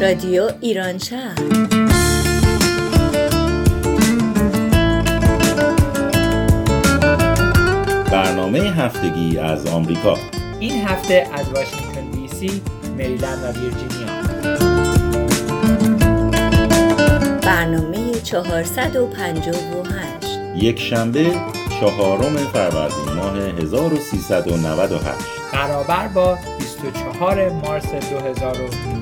رادیو ایران شهر برنامه هفتگی از آمریکا. این هفته از واشنگتن دی سی، مریلند و ویرجینیا. برنامه 458 یک شنبه چهارم فروردین ماه 1398 برابر با 24 مارس 2019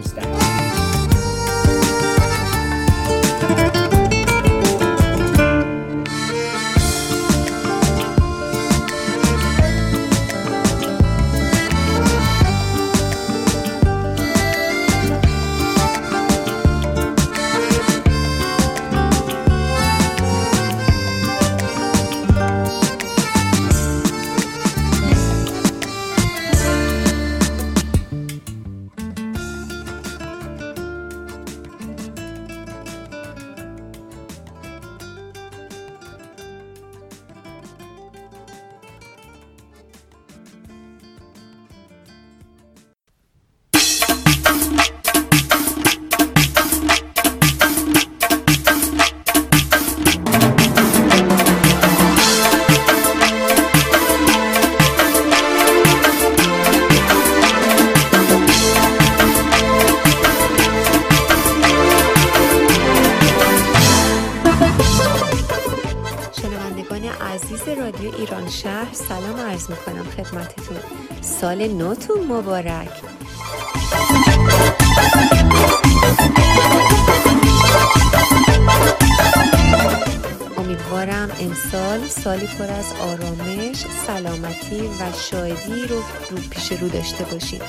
داشته باشیم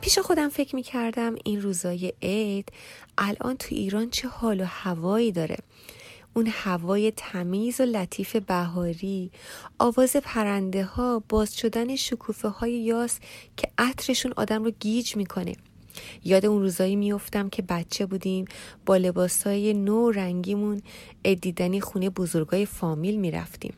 پیش خودم فکر می کردم این روزای عید الان تو ایران چه حال و هوایی داره. اون هوای تمیز و لطیف بهاری آواز پرنده ها باز شدن شکوفه های یاس که عطرشون آدم رو گیج می‌کنه. یاد اون روزایی میفتم که بچه بودیم با لباسای نو رنگیمون ادیدنی خونه بزرگای فامیل می‌رفتیم.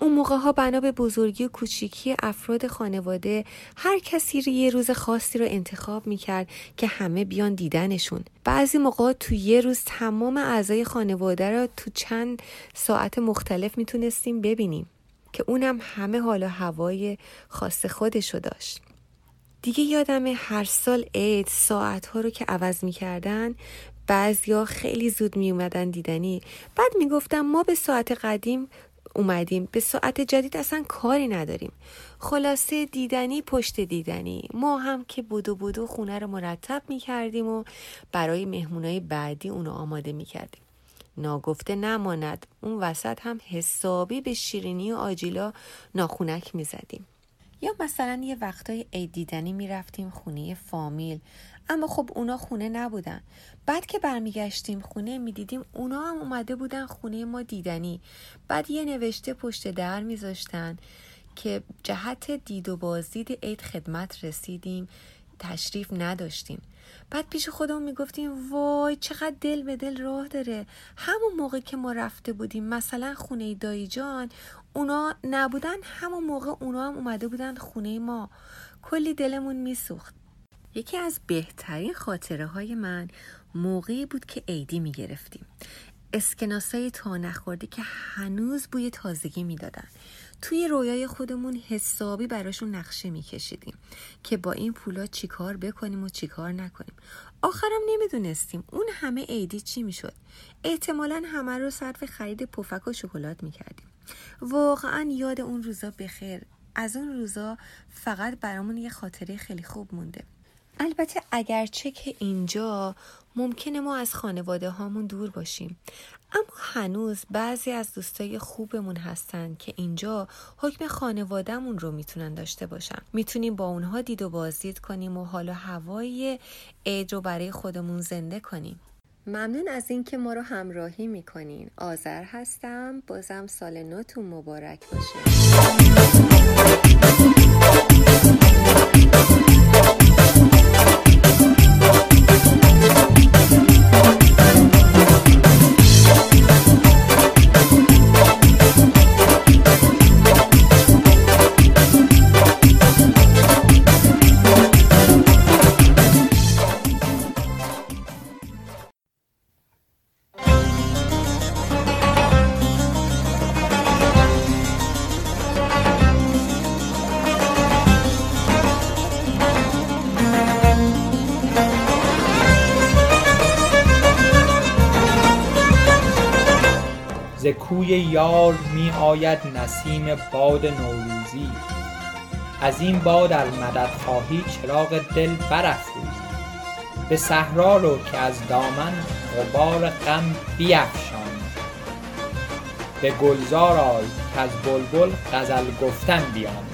اون موقع ها بنا به بزرگی و کوچیکی افراد خانواده هر کسی یه روز خاصی رو انتخاب می‌کرد که همه بیان دیدنشون. بعضی موقع تو یه روز تمام اعضای خانواده رو تو چند ساعت مختلف می‌تونستیم ببینیم که اونم همه حال و هوای خاص خودشو داشت. دیگه یادم هر سال عید ساعت ها رو که عوض می‌کردن بعضیا خیلی زود می اومدن دیدنی. بعد می‌گفتم ما به ساعت قدیم اومدیم. به ساعت جدید اصلا کاری نداریم. خلاصه دیدنی پشت دیدنی. ما هم که بودو بودو خونه رو مرتب می کردیم و برای مهمونای بعدی اونو آماده می کردیم ناگفته نماند. اون وسط هم حسابی به شیرینی و آجیلا ناخونک می زدیم یا مثلا یه وقتای عید دیدنی می رفتیم خونه فامیل. اما خب اونا خونه نبودن. بعد که برمیگشتیم خونه می‌دیدیم اونا هم اومده بودن خونه ما دیدنی. بعد یه نوشته پشت در میذاشتن که جهت دید و بازدید عید خدمت رسیدیم. تشریف نداشتیم. بعد پیش خودمون می‌گفتیم وای چقدر دل به دل راه داره. همون موقع که ما رفته بودیم مثلا خونه دایی جان اونا نبودن همون موقع اونا هم اومده بودن خونه ما. کلی دلمون میسوخت. یکی از بهترین خاطره های من موقعی بود که عیدی می گرفتیم اسکناسای تا نخورده که هنوز بوی تازگی می‌دادن. توی رویای خودمون حسابی براشون نقشه میکشیدیم که با این پولا چیکار بکنیم و چیکار نکنیم. آخرم نمی‌دونستیم اون همه عیدی چی می‌شد. احتمالا همه رو صرف خرید پفک و شکلات می‌کردیم. واقعا یاد اون روزا بخیر. از اون روزا فقط برامون یه خاطره خیلی خوب مونده. البته اگرچه که اینجا ممکنه ما از خانواده هامون دور باشیم. اما هنوز بعضی از دوستای خوبمون هستن که اینجا حکم خانوادهمون رو می‌تونن داشته باشن. می‌تونیم با اونها دید و بازدید کنیم و حالا هوای عید رو برای خودمون زنده کنیم. ممنون از اینکه ما رو همراهی می‌کنین. آذر هستم. بازم سال نوتون مبارک باشه. آید نسیم باد نوروزی. از این باد ار مدد خواهی چراغ دل برافروزی. به صحرا رو که از دامن غبار غم بیفشانی. به گلزار آی کز بلبل غزل گفتن بیاموزی.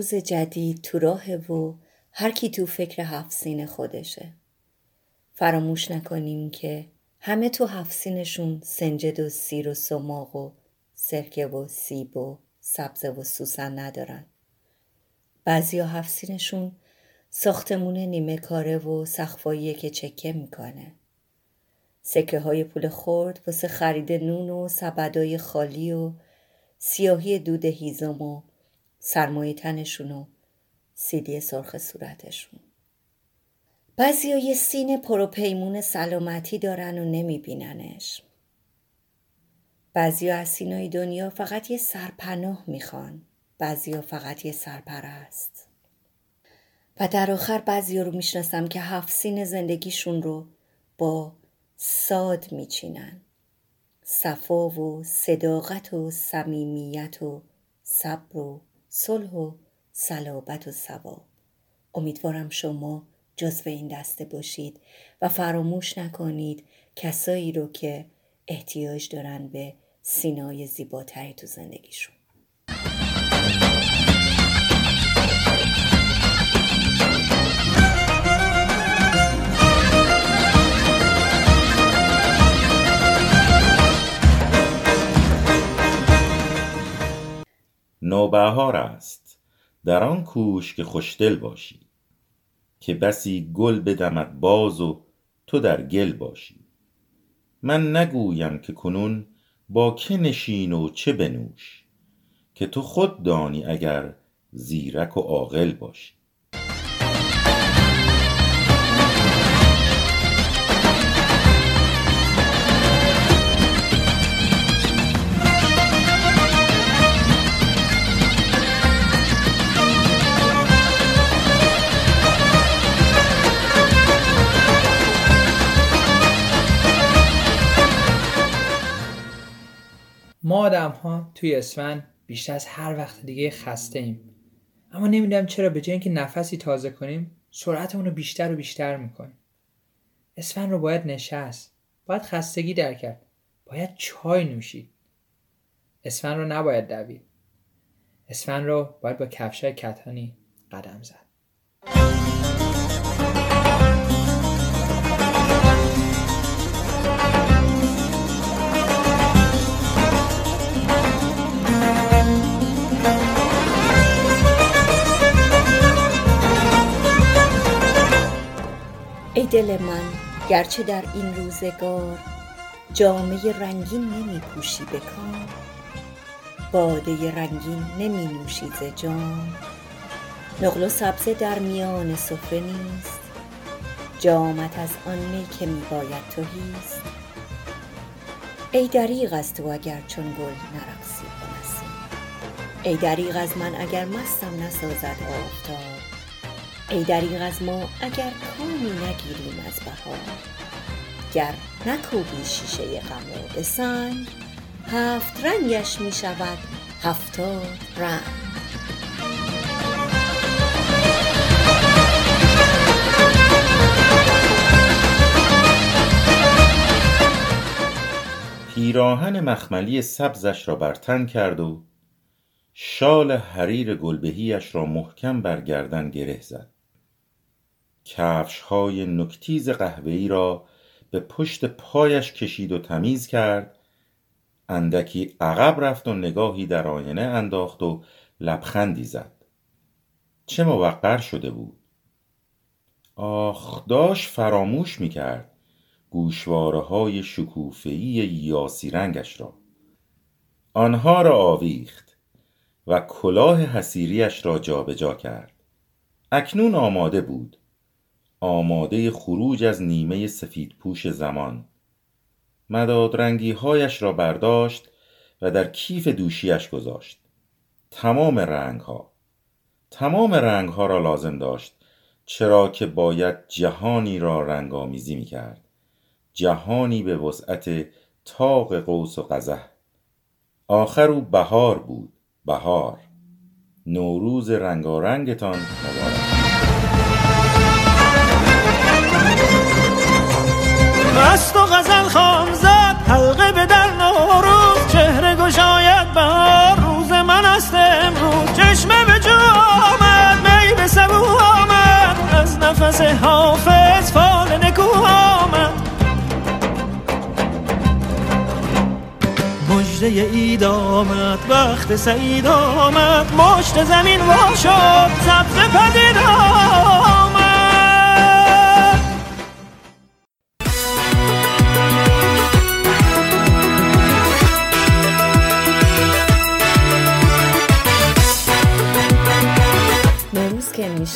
نوروز جدید تو راهه و هر کی تو فکر هفت سین خودشه. فراموش نکنیم که همه تو هفت سینشون سنجد و سیر و سماق و سرکه و سیب و سبزه و سوسن ندارن. بعضی هفت سینشون ساختمون نیمه کاره و سخفاییه که چکه می‌کنه. سکه های پول خورد واسه خرید نون و سبدای خالی و سیاهی دود هیزم و سرمایه تنشون و سیدی سرخ صورتشون. بعضی یه سینه پروپیمون سلامتی دارن و نمیبیننش. بعضی از سینای دنیا فقط یه سرپناه می‌خوان. بعضی فقط یه سرپرست. و در آخر بعضی رو می‌شناسم که هفت سین زندگیشون رو با ساد میچینن. صفا و صداقت و صمیمیت و صبر و صلح و صلابت و ثواب. امیدوارم شما جزو این دسته باشید و فراموش نکنید کسایی رو که احتیاج دارن به سینای زیباتری تو زندگیشون. نوبهار است. در آن کوش که خوشدل باشی. که بسی گل بدمد باز و تو در گل باشی. من نگویم که کنون با که نشین و چه بنوش. که تو خود دانی اگر زیرک و عاقل باشی. ما آدم ها توی اسفند بیشتر از هر وقت دیگه خسته ایم. اما نمی‌دونم چرا به جای اینکه نفسی تازه کنیم سرعتمون رو بیشتر و بیشتر می‌کنیم. اسفند رو باید نشست باید خستگی در کرد باید چای نوشید. اسفند رو نباید دوید. اسفند رو باید با کفشای کتانی قدم زد. ای دل من گرچه در این روزگار جامه رنگین نمی پوشی به کار باده رنگین نمی نوشی ز جام. نقل و سبزه در میان سفره نیست. جامت از آن می که می باید توهیست ای دریغ از تو اگر چون گل نرقصی به ای دریغ از من اگر مستم نسازد آفتاب. ای دریغ از ما اگر کامی نگیریم از بهار. گر نکوبی شیشه غم و هفت رنگش می شود هفتاد رنگ. پیراهن مخملی سبزش را بر تن کرد و شال حریر گلبهیش را محکم بر گردن گره زد. کفش های نکتیز قهوه‌ای را به پشت پایش کشید و تمیز کرد. اندکی عقب رفت و نگاهی در آینه انداخت و لبخندی زد. چه موقر شده بود؟ آخ داشت فراموش می‌کرد گوشواره های شکوفهی یاسی رنگش را. آنها را آویخت و کلاه حسیریش را جابجا جا کرد. اکنون آماده بود آماده خروج از نیمه سفید پوش زمان. مداد رنگی هایش را برداشت و در کیف دوشیش گذاشت. تمام رنگ ها تمام رنگ ها را لازم داشت چرا که باید جهانی را رنگ آمیزی می کرد جهانی به وسعت تاق قوس و قزح. آخر او بهار بود. بهار. نوروز رنگارنگتان مبارک. مست و غزل خام زد حلقه به در نوروز. چهره گشاید بهار روز من است امروز. چشمه به جو آمد می به سبو آمد. از نفس حافظ فال نکو آمد. مجده اید آمد وقت سعید آمد. مشت زمین وا شد سبز پدید آمد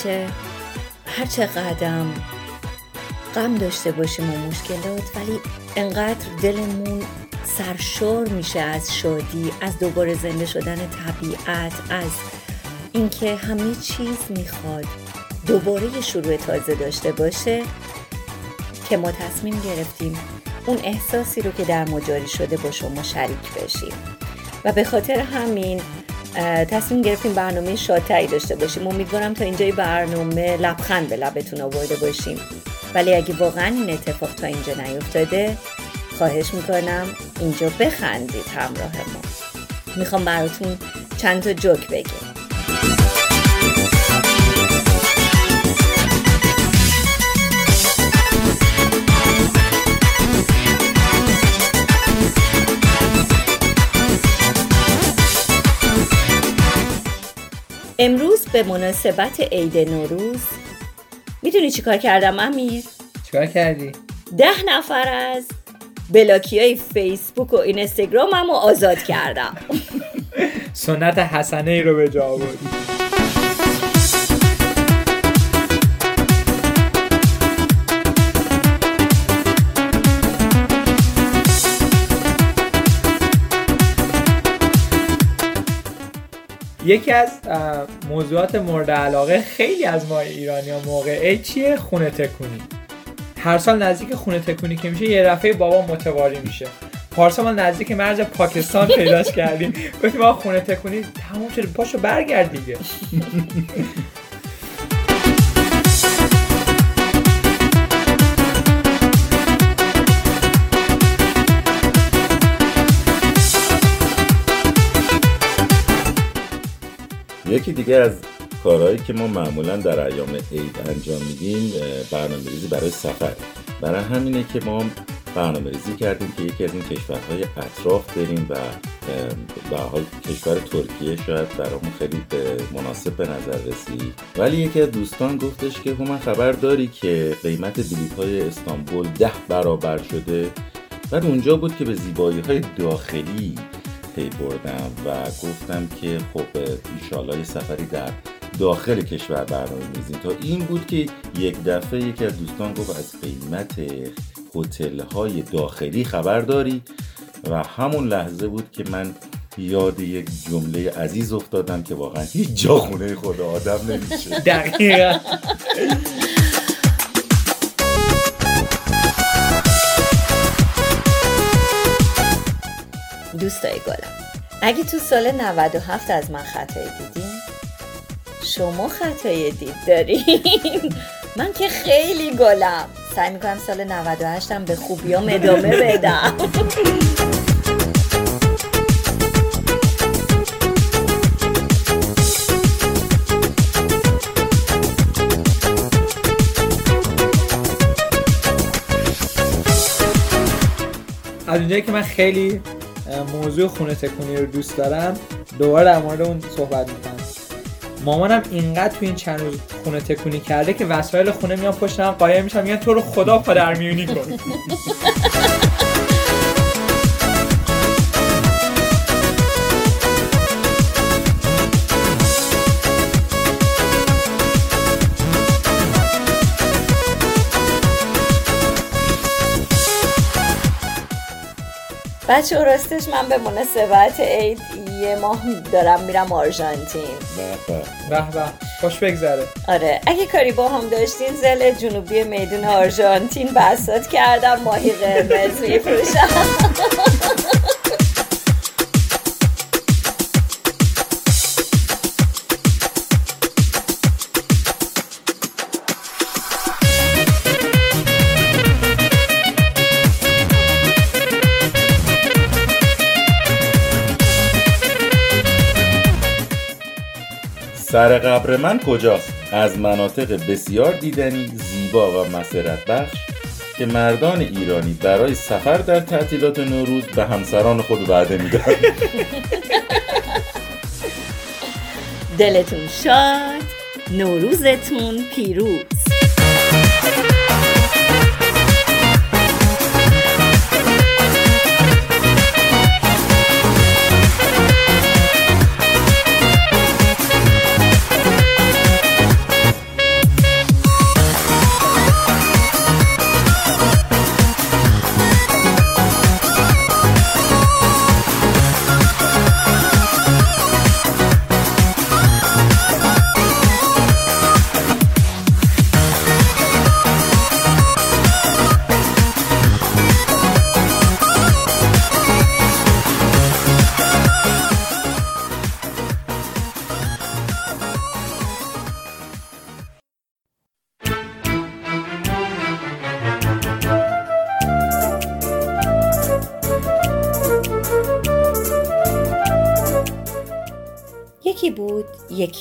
میشه هر قدم غم داشته باشیم و مشکلات ولی انقدر دلمون سرشور میشه از شادی از دوباره زنده شدن طبیعت از اینکه همه چیز می‌خواد دوباره شروع تازه داشته باشه که ما تصمیم گرفتیم اون احساسی رو که در مجاری شده با شما شریک بشیم. و به خاطر همین تصمیم گرفتیم برنامه شادتری داشته باشیم. امیدوارم تا اینجای برنامه لبخند به لبتون آورده باشیم. ولی اگه واقعا این اتفاق تا اینجا نیفتاده خواهش می‌کنم اینجا بخندید همراه ما. می‌خوام براتون چند تا جوک بگم. امروز به مناسبت عید نوروز می‌دونی چیکار کردم امیر؟ چیکار کردی؟ ده نفر از بلاکی های فیسبوک و اینستاگرام هم آزاد کردم سنت حسنه ای رو به جا آوردی یکی از موضوعات مورد علاقه خیلی از ما ایرانی ها موقع چیه؟ خونه تکونی. هر سال نزدیک خونه تکونی که میشه یه دفعه بابا متواری میشه. پارسال ما نزدیک مرز پاکستان پیداش کردیم. گفتیم ما خونه تکونی تموم شده پاشو برگرد دیگه. یکی دیگه از کارهایی که ما معمولا در ایام عید انجام میدیم برنامه ریزی برای سفر. برای همینه که ما برنامه ریزی کردیم که یکی از این کشورهای اطراف بریم و به حال کشور ترکیه شاید برامون خیلی مناسب به نظر رسید. ولی یکی از دوستان گفتش که من خبر داری که قیمت بلیط های استانبول ده برابر شده؟ بعد اونجا بود که به زیبایی های داخلی پی بردم و گفتم که خب ایشالا یه سفری در داخل کشور برنامه میزیم تا این بود که یک دفعه یکی از دوستان گفت از قیمت هتل های داخلی خبر داری؟ و همون لحظه بود که من یاد یک جمله عزیز افتادم که واقعا هیچ جا خونه خود آدم نمیشه. دقیقا. دوستای گلم. اگه تو سال 97 از من خطایی دیدین شما خطایی دید دارین من که خیلی گلم. سعی می‌کنم سال 98 هم به خوبیام ادامه بدم. از اونجایی که من خیلی موضوع خونه تکونی رو دوست دارم دوباره در مورد اون صحبت می‌کنم. مامانم اینقدر تو این چند روز خونه تکونی کرده که وسایل خونه میان پشت قایم میشن میگن تو رو خدا پدر میونی کن. بچه راستش من به مناسبت عید یه ماه دارم میرم آرژانتین. به به. به به. خوش بگذره. آره. اگه کاری با هم داشتین زل جنوبی میدون آرژانتین بسات کردم ماهی قرمز میفروشم. سر قبر من کجاست؟ از مناطق بسیار دیدنی زیبا و مسرت بخش که مردان ایرانی برای سفر در تعطیلات نوروز به همسران خود وعده میدن دلتون شاد نوروزتون پیروز.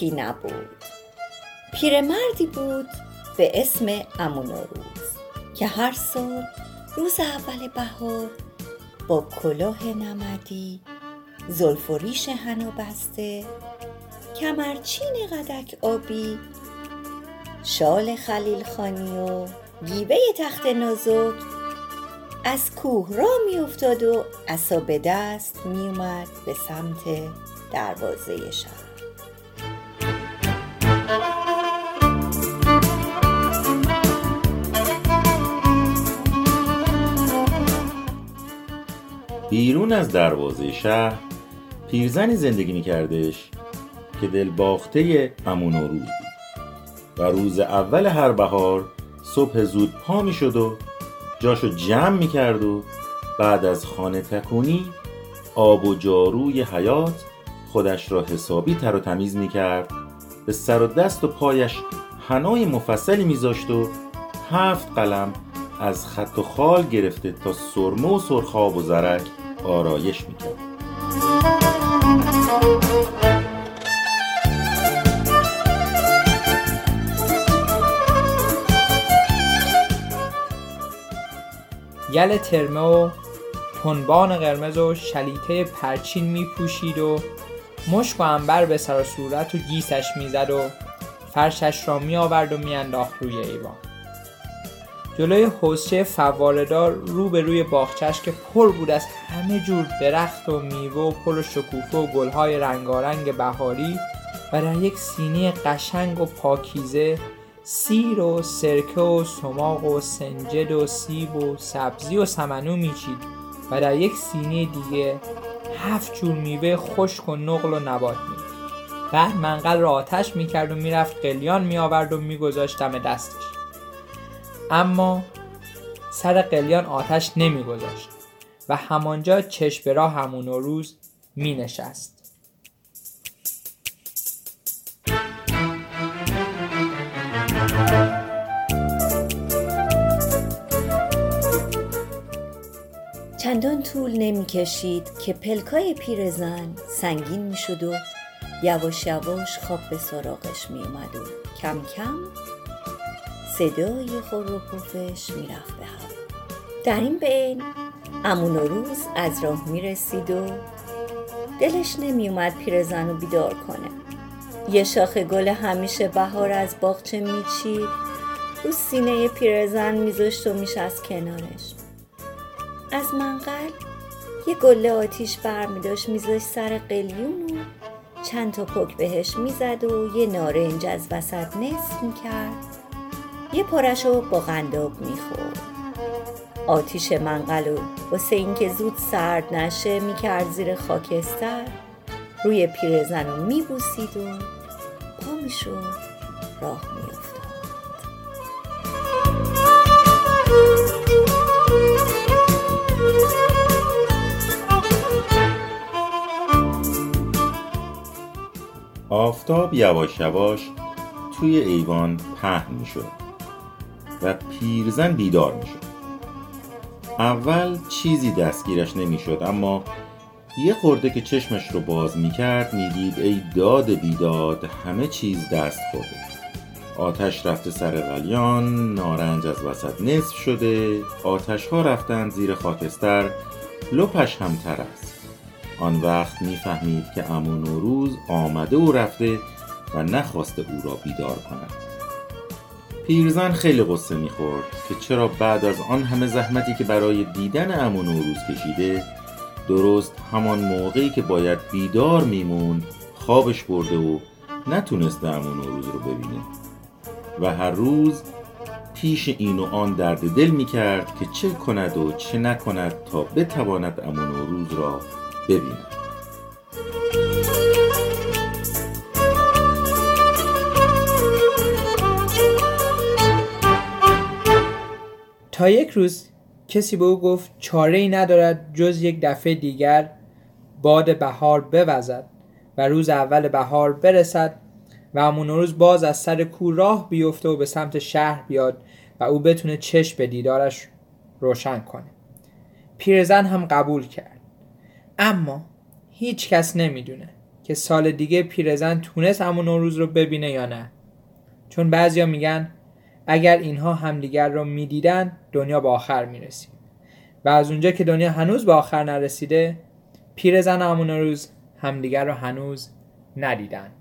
یکی نبود. پیرمردی بود به اسم امونوروز که هر سال روز اول بهار با کلاه نمدی زلف و ریش حنا بسته کمرچین قدک آبی شال خلیل خانی و گیبه تخت نازک از کوه را میافتاد و عصا به دست میومد به سمت دروازه شهر. بیرون از دروازه شهر پیرزنی زندگی میکردش که دلباخته امون و روز بود و روز اول هر بهار صبح زود پا می‌شد و جاشو جمع می‌کرد و بعد از خانه تکونی آب و جاروی حیات خودش را حسابی تر و تمیز می‌کرد. به سر و دست و پایش حنای مفصلی میذاشت و هفت قلم از خط و خال گرفته تا سرمه و سرخاب و زرک آرایش می‌کرد. یل ترمه و پنبان قرمز و شلیته پرچین میپوشید و مشک و انبر به سر و صورت و گیسش می‌زد و فرشش را میآورد و میانداخت روی ایوان. جلوی حوزچه فوارهدار رو به روی باغچش که پر بود از همه جور درخت و میوه و پل و شکوفه و گلهای رنگارنگ بهاری و در یک سینی قشنگ و پاکیزه سیر و سرکه و سماق و سنجد و سیب و سبزی و سمنو میچید و در یک سینی دیگه هفت جور میوه خشک و نقل و نبات می بعد منقل را آتش می‌کرد و می‌رفت قلیان میآورد و میگذاشت دم دستش اما سر قلیان آتش نمیگذاشت و همانجا چشم به همون روز می نشست. چندان طول نمی کشید که پلکای پیرزن سنگین می شد و یواش یواش خواب به سراغش می اومد و کم کم صدای خور و پفش می رفت به هم. در این بین امون روز از راه می رسید و دلش نمی اومد پیرزن رو بیدار کنه. یه شاخ گل همیشه بهار از باغچه میچید. رو سینه پیرزن میذاشت و میشست کنارش. از منقل یه گله آتیش بر می داشت سر قلیون و چند تا پک بهش می‌زد و یه نارنج از وسط نصف می‌کرد یه پارش رو با قنداب می‌خورد آتیش منقل و واسه اینکه زود سرد نشه می‌کرد زیر خاکستر. روی پیرزن رو میبوسید و پا می‌شد راه آفتاب یواش یواش توی ایوان پهن می شد و پیرزن بیدار می شد اول چیزی دستگیرش نمی شد اما یه خورده که چشمش رو باز می کرد می ای داد بیداد همه چیز دست خورده. آتش رفته سر قلیان نارنج از وسط نصف شده آتش ها رفتن زیر خاکستر لپش هم تر آن وقت می‌فهمید که امون و روز آمده و رفته و نخواسته او را بیدار کند. پیرزن خیلی قصه می‌خورد که چرا بعد از آن همه زحمتی که برای دیدن امون و روز کشیده درست همان موقعی که باید بیدار میموند خوابش برده و نتونسته امون و روز رو ببینه. و هر روز پیش این و آن درد دل می‌کرد که چه کند و چه نکند تا بتواند امون و روز را ببیند تا یک روز کسی به او گفت چاره ای ندارد جز یک دفعه دیگر باد بهار بوزد و روز اول بهار برسد و همون روز باز از سر کو راه بیفته و به سمت شهر بیاد و او بتونه چشم به دیدارش روشن کنه. پیرزن هم قبول کرد. اما هیچ کس نمی‌دونه که سال دیگه پیرزن تونست همون روز رو ببینه یا نه. چون بعضیا میگن اگر اینها همدیگر را می‌دیدن دنیا به آخر می‌رسید. و از اونجا که دنیا هنوز به آخر نرسیده پیرزن همون روز همدیگر را هنوز ندیدن.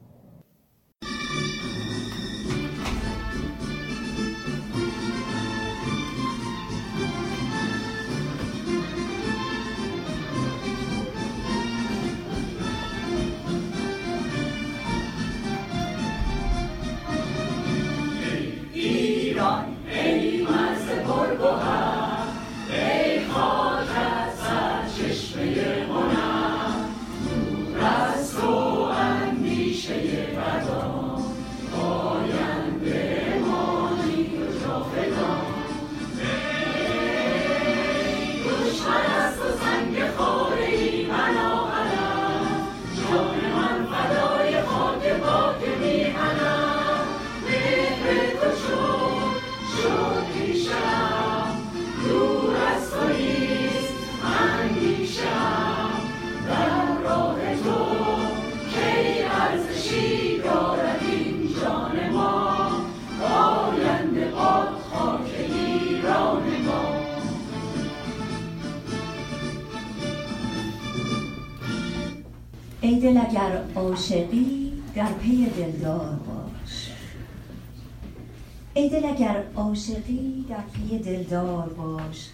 عاشقی در پی دلدار باش.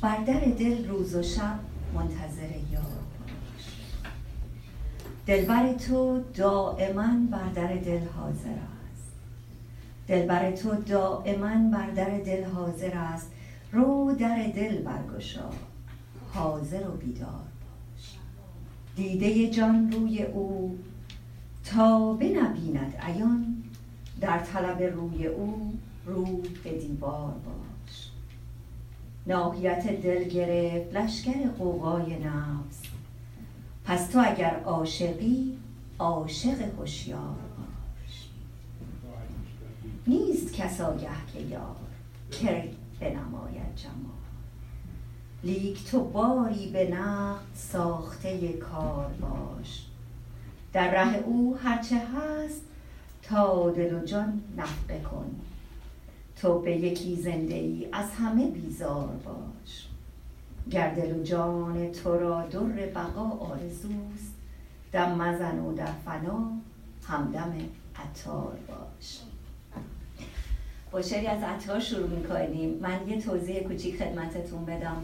بر در دل روز و شب منتظر یار باش. دلبر تو دائما بر در دل حاضر است. دلبر تو دائما بر در دل حاضر است. رو در دل برگشا. حاضر و بیدار باش. دیده جان روی او تا بنبیند عیان. در طلب روی او رو به دیوار باش ناحیت دل گرفت لشکر قوقای نفس. پس تو اگر عاشقی عاشق هوشیار باش. نیست کس آگه که یار که بنماید جمال. لیک تو باری به نقد ساخته کار باش. در ره او هرچه هست تا دل و جان نفقه کن. تو به یکی زنده ای از همه بیزار باش. گر دل و جان تو را در بقا آرزوست دم مزن و در فنا همدم عطار باش. با شعری از عطار شروع می‌کنیم. من یه توضیح کوچیک خدمتتون بدم.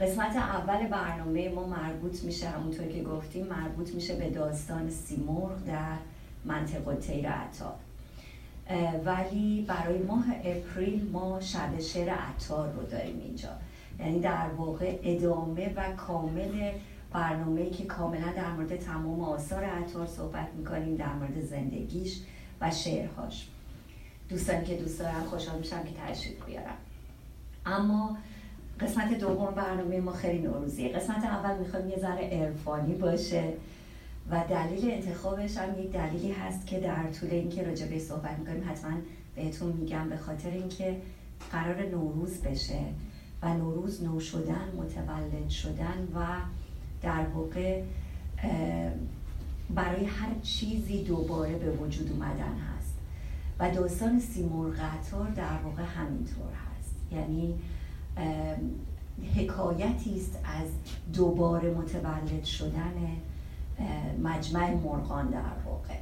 قسمت اول برنامه ما مربوط میشه همونطور که گفتیم مربوط میشه به داستان سیمرغ در منطقه تیر عطار. ولی برای ماه اپریل ما شب شعر عطار رو داریم اینجا. یعنی در واقع ادامه و کامل برنامه که کاملا در مورد تمام آثار عطار صحبت می‌کنیم در مورد زندگیش و شعرهاش. دوستانی که دوست دارم خوشحال میشم که تشریف بیارم اما قسمت دوم برنامه ما خیلی نوروزیه. قسمت اول می‌خوایم یه ذره عرفانی باشه. و دلیل انتخابش هم یک دلیلی هست که در طول اینکه راجع به صحبت می‌کنیم حتما بهتون میگم به خاطر اینکه قرار نوروز بشه و نوروز نو شدن متولد شدن و در واقع برای هر چیزی دوباره به وجود اومدن هست. و داستان سیمور قطار در واقع همینطور هست. یعنی حکایتی است از دوباره متولد شدن مجمع مرغان در واقع.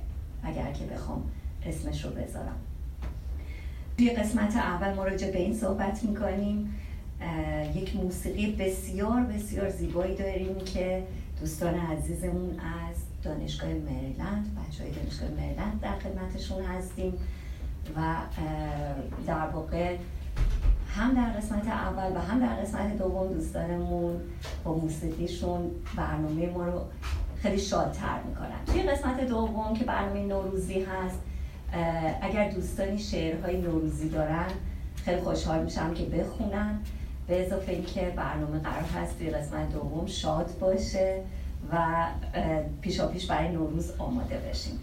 اگر که بخوام اسمش رو بذارم. توی قسمت اول ما به این صحبت می‌کنیم. یک موسیقی بسیار بسیار زیبایی داریم که دوستان عزیزمون از دانشگاه مریلند بچه های دانشگاه مریلند در خدمتشون هستیم و در واقع هم در قسمت اول و هم در قسمت دوم دوستانمون با موسیقیشون برنامه ما رو خیلی شادتر می‌کنن. توی قسمت دوم که برنامه نوروزی هست اگر دوستانی شعرهای نوروزی دارن خیلی خوشحال میشم که بخونن. به اضافه اینکه برنامه قرار هست توی قسمت دوم شاد باشه و پیشا پیش برای نوروز آماده بشیم.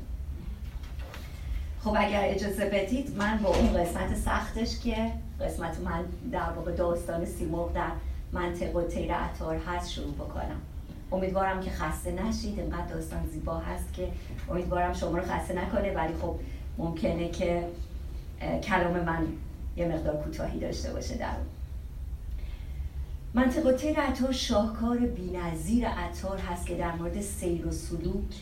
خب اگر اجازه بدید من با اون قسمت سختش که قسمت من در واقع داستان سیمرغ در منطقه تیر عطار هست شروع بکنم. امیدوارم که خسته نشید. اینقدر داستان زیبا هست که امیدوارم شما رو خسته نکنه ولی خب ممکنه که کلام من یه مقدار کوتاهی داشته باشه در اون. منطقه عطار شاهکار بینظیر عطار هست که در مورد سیر و سلوک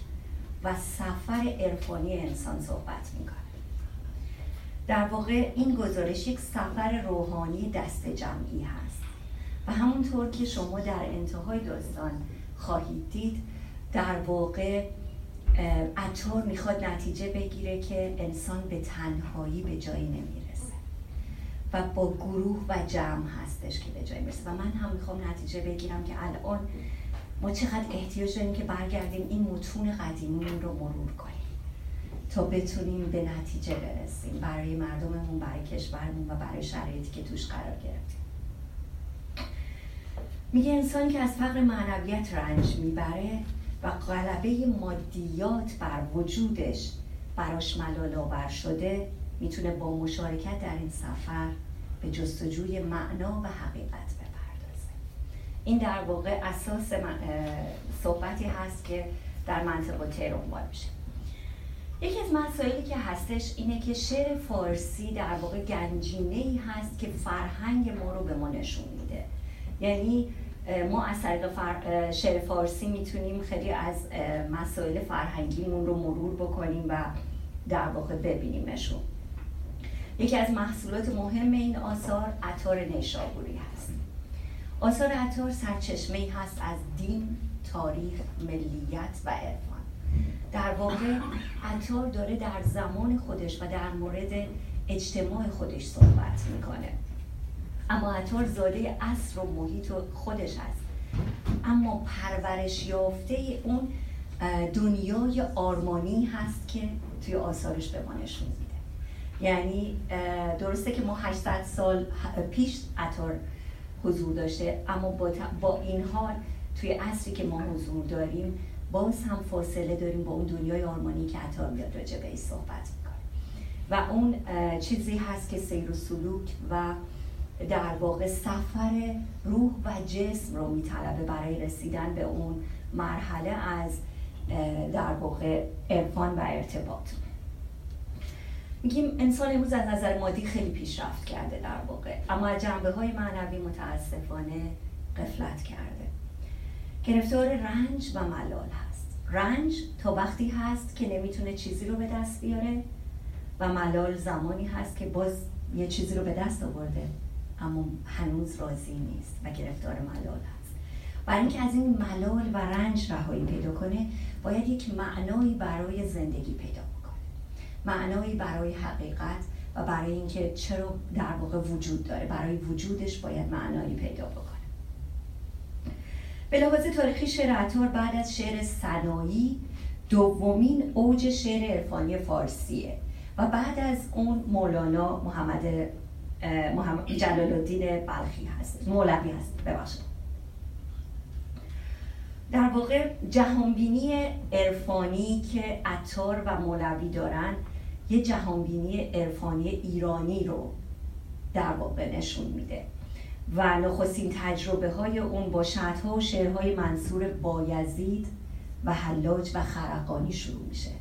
و سفر عرفانی انسان صحبت می‌کنه در واقع این گزارش یک سفر روحانی دست جمعی هست و همونطور که شما در انتهای داستان خواهید دید در واقع عطار می‌خواد نتیجه بگیره که انسان به تنهایی به جایی نمی‌رسه و با گروه و جمع هستش که به جایی می‌رسه. و من هم می‌خوام نتیجه بگیرم که الان ما چقدر احتیاج داریم که برگردیم این متون قدیمیمون رو مرور کنیم تا بتونیم به نتیجه برسیم برای مردممون برای کشورمون و برای شرایطی که توش قرار گرفتیم. میگه انسان که از فقر معنویت رنج می‌بره و غلبه مادیات بر وجودش براش ملال آور شده می‌تونه با مشارکت در این سفر به جستجوی معنا و حقیقت بپردازه. این در واقع اساس صحبتی هست که در منطقه تیر میشه. یکی از مسائلی که هستش اینه که شعر فارسی در واقع گنجینه ای هست که فرهنگ ما رو به ما نشون یعنی ما از طریق فر... شعر فارسی می‌تونیم خیلی از مسائل فرهنگیمون رو مرور بکنیم و در واقع ببینیمشون. یکی از محصولات مهم این آثار عطار نیشابوری هست. آثار عطار سرچشمه هست از دین، تاریخ، ملیت و عرفان. در واقع عطار داره در زمان خودش و در مورد اجتماع خودش صحبت می‌کنه. اما عطار زاده اصر و محیط خودش هست. اما پرورش یافته اون دنیای آرمانی هست که توی آثارش به ما نشون میده. یعنی درسته که ما 800 سال پیش عطار حضور داشته اما با, با این حال توی عصری که ما حضور داریم باز هم فاصله داریم با اون دنیای آرمانی که عطار میاد راجع به صحبت می‌کنه. و اون چیزی هست که سیر و سلوک و در واقع سفر روح و جسم رو میطلبه برای رسیدن به اون مرحله از در واقع عرفان و ارتباط. میگیم انسان امروز از نظر مادی خیلی پیشرفت کرده در واقع اما از جنبه های معنوی متاسفانه قفلت کرده. گرفتار رنج و ملال هست. رنج تا وقتی هست که نمی‌تونه چیزی رو به دست بیاره و ملال زمانی هست که باز یه چیزی رو به دست آورده. اما هنوز راضی نیست و گرفتار ملال هست برای اینکه از این ملال و رنج رهایی پیدا کنه باید یک معنایی برای زندگی پیدا بکنه. معنایی برای حقیقت و برای اینکه چرا در واقع وجود داره. برای وجودش باید معنایی پیدا بکنه. به لحاظ تاریخی شعر عطار بعد از شعر سنایی دومین اوج شعر عرفانی فارسیه و بعد از اون مولانا محمد محمد جلال الدین بلخی هست مولوی هست ببخشید. در واقع جهانبینی عرفانی که عطار و مولوی دارن یه جهانبینی عرفانی ایرانی رو در واقع نشون میده. و نخستین تجربه های اون با شعرها و شعرهای منصور بایزید و حلاج و خرقانی شروع میشه.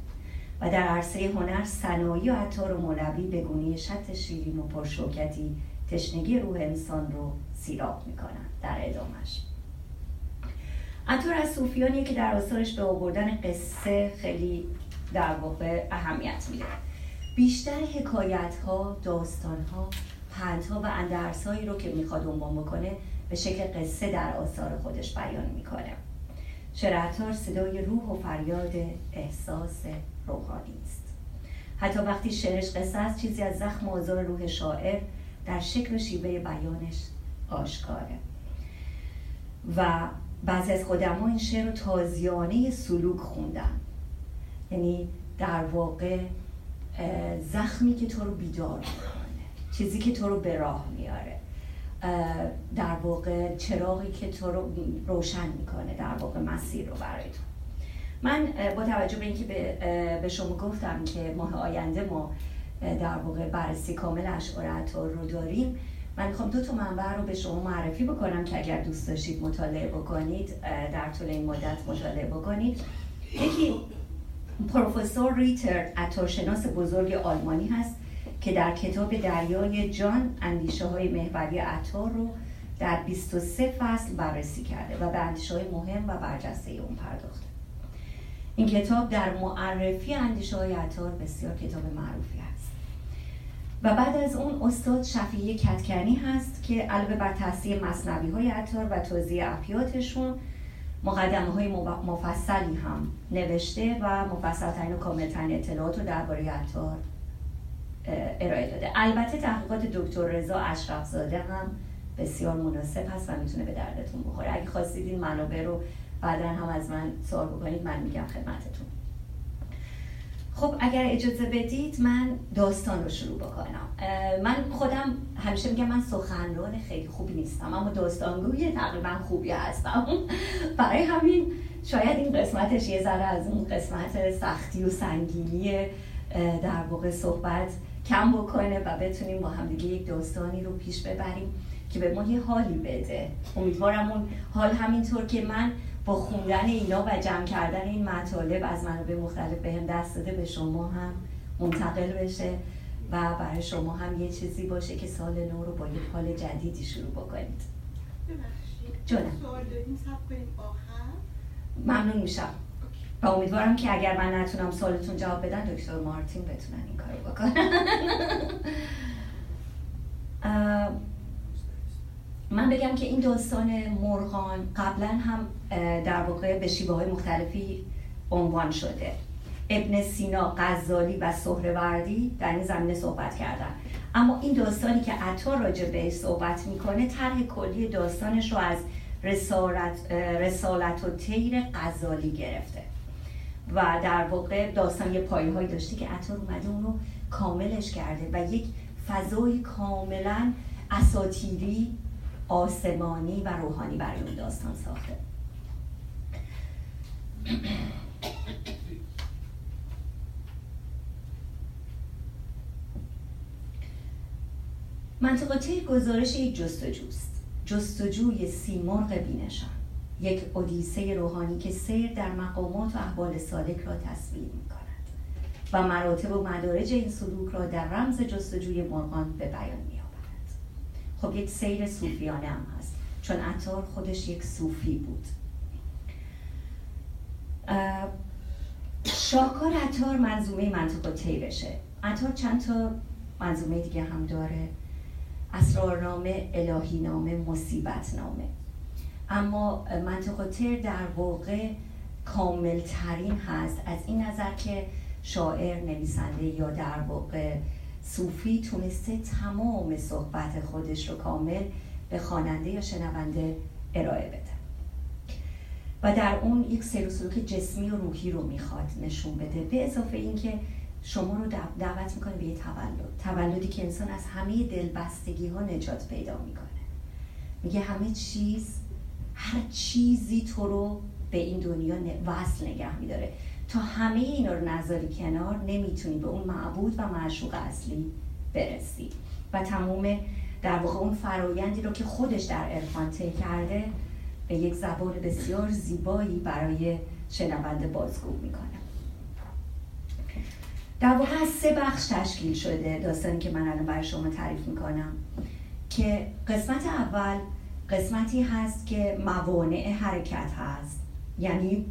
و در عرصه هنر صنایی و عطار و مولوی به گونه شط شیرین و پرشوکتی تشنگی روح انسان رو سیراب می‌کنن در ادامش عطار از صوفیانیه که در آثارش به آوردن قصه خیلی در واقع اهمیت میده. بیشتر حکایت ها داستان ها پندها و اندرسایی رو که می‌خواد عنوان بکنه به شکل قصه در آثار خودش بیان می‌کنه. شرعتار صدای روح و فریاد احساس روحانی است. حتی وقتی شعرش قصه است چیزی از زخم آزار روح شاعر در شکل و شیوه بیانش آشکاره. و بعضی از خودما این شعر رو تازیانه سلوک خوندن. یعنی در واقع زخمی که تو رو بیدار می‌کنه چیزی که تو رو به راه میاره. در واقع چراغی که تو رو روشن می‌کنه در واقع مسیر رو برای تو. من با توجه به اینکه به شما گفتم که ماه آینده ما در واقع بررسی کامل اشعار عطار رو داریم من می‌خوام دو تا منبع رو به شما معرفی بکنم که اگر دوست داشتید مطالعه بکنید در طول این مدت مطالعه بکنید. یکی پروفسور ریتر عطارشناس بزرگ آلمانی هست که در کتاب دریای جان اندیشه های محوری عطار رو در 23 فصل بررسی کرده و به اندیشه های مهم و برجسته اون پرداخته. این کتاب در معرفی اندیشه های عطار بسیار کتاب معروفی هست و بعد از اون استاد شفیه کتکنی هست که علاوه بر تحصیل مصنوی های عطار و توضیح افیاتشون مقدمه های مفصلی هم نوشته و مفصلترین و کاملترین اطلاعات رو درباره عطار ارائه داده. البته تحقیقات دکتر رضا اشرف زاده هم بسیار مناسب هست و می‌تونه به دردتون بخوره. اگه خواستید این منابع رو بعدا هم از من سوال بکنید من میگم خدمتتون. خب اگر اجازه بدید من داستان رو شروع بکنم. من خودم همیشه میگم من سخنران خیلی خوبی نیستم اما داستانگوی تقریبا خوبی هستم. برای همین شاید این قسمتش یه ذره از اون قسمت سختی و سنگینی در واقع صحبت کم بکنه و بتونیم با هم دیگه یک داستانی رو پیش ببریم که به ما یه حالی بده. امیدوارم اون حال همینطور که من با خوندن اینا و جمع کردن این مطالب از منابع مختلف به هم دست داده به شما هم منتقل بشه و برای شما هم یه چیزی باشه که سال نو رو با یک حال جدیدی شروع بکنید. جانم. ممنون میشم. و امیدوارم که اگر من نتونم سالتون جواب بدن دکتر مارتین بتونن این کارو بکنن. من بگم که این داستان مرغان قبلا هم در واقع به شیوه های مختلفی عنوان شده. ابن سینا غزالی و سهروردی در این زمینه صحبت کردن. اما این داستانی که عطار راجع بهش صحبت می‌کنه طرح کلی داستانش رو از رسالت, رسالت و تیر غزالی گرفته. و در واقع داستان یه پایه هایی داشته که عطار اومده رو کاملش کرده و یک فضای کاملا اساتیری آسمانی و روحانی برای اون داستان ساخته. منطقه گزارش یک جستجوست. جستجوی سیمرغ بینشان. یک اودیسه روحانی که سیر در مقامات و احوال سالک را تصویر می کند و مراتب و مدارج این سلوک را در رمز جستجوی مرغان به بیان می آورد. خب یک سیر صوفیانه هم هست. چون عطار خودش یک صوفی بود. شاهکار عطار منظومه منطقه تیرشه عطار چند تا منظومه دیگه هم داره. اسرارنامه الهی نامه مصیبت نامه اما منطقه تر در واقع کامل ترین هست. از این نظر که شاعر نویسنده یا در واقع صوفی تونسته تمام صحبت خودش رو کامل به خواننده یا شنونده ارائه بده. و در اون یک سیر سلوک جسمی و روحی رو می‌خواد نشون بده. به اضافه اینکه شما رو دعوت می‌کنه به یه تولد. تولدی که انسان از همه دلبستگی ها نجات پیدا می‌کنه. میگه همه چیز هر چیزی تو رو به این دنیا وصل نگه میداره. تا همه اینا رو نظری کنار نمی‌تونی به اون معبود و معشوق اصلی برسی. و تمام در واقع اون فرایندی رو که خودش در عرفان کرده به یک زبان بسیار زیبایی برای شنونده بازگو می‌کنه در واقع از سه بخش تشکیل شده داستانی که من الان برای شما تعریف می‌کنم که قسمت اول قسمتی هست که موانع حرکت هست. یعنی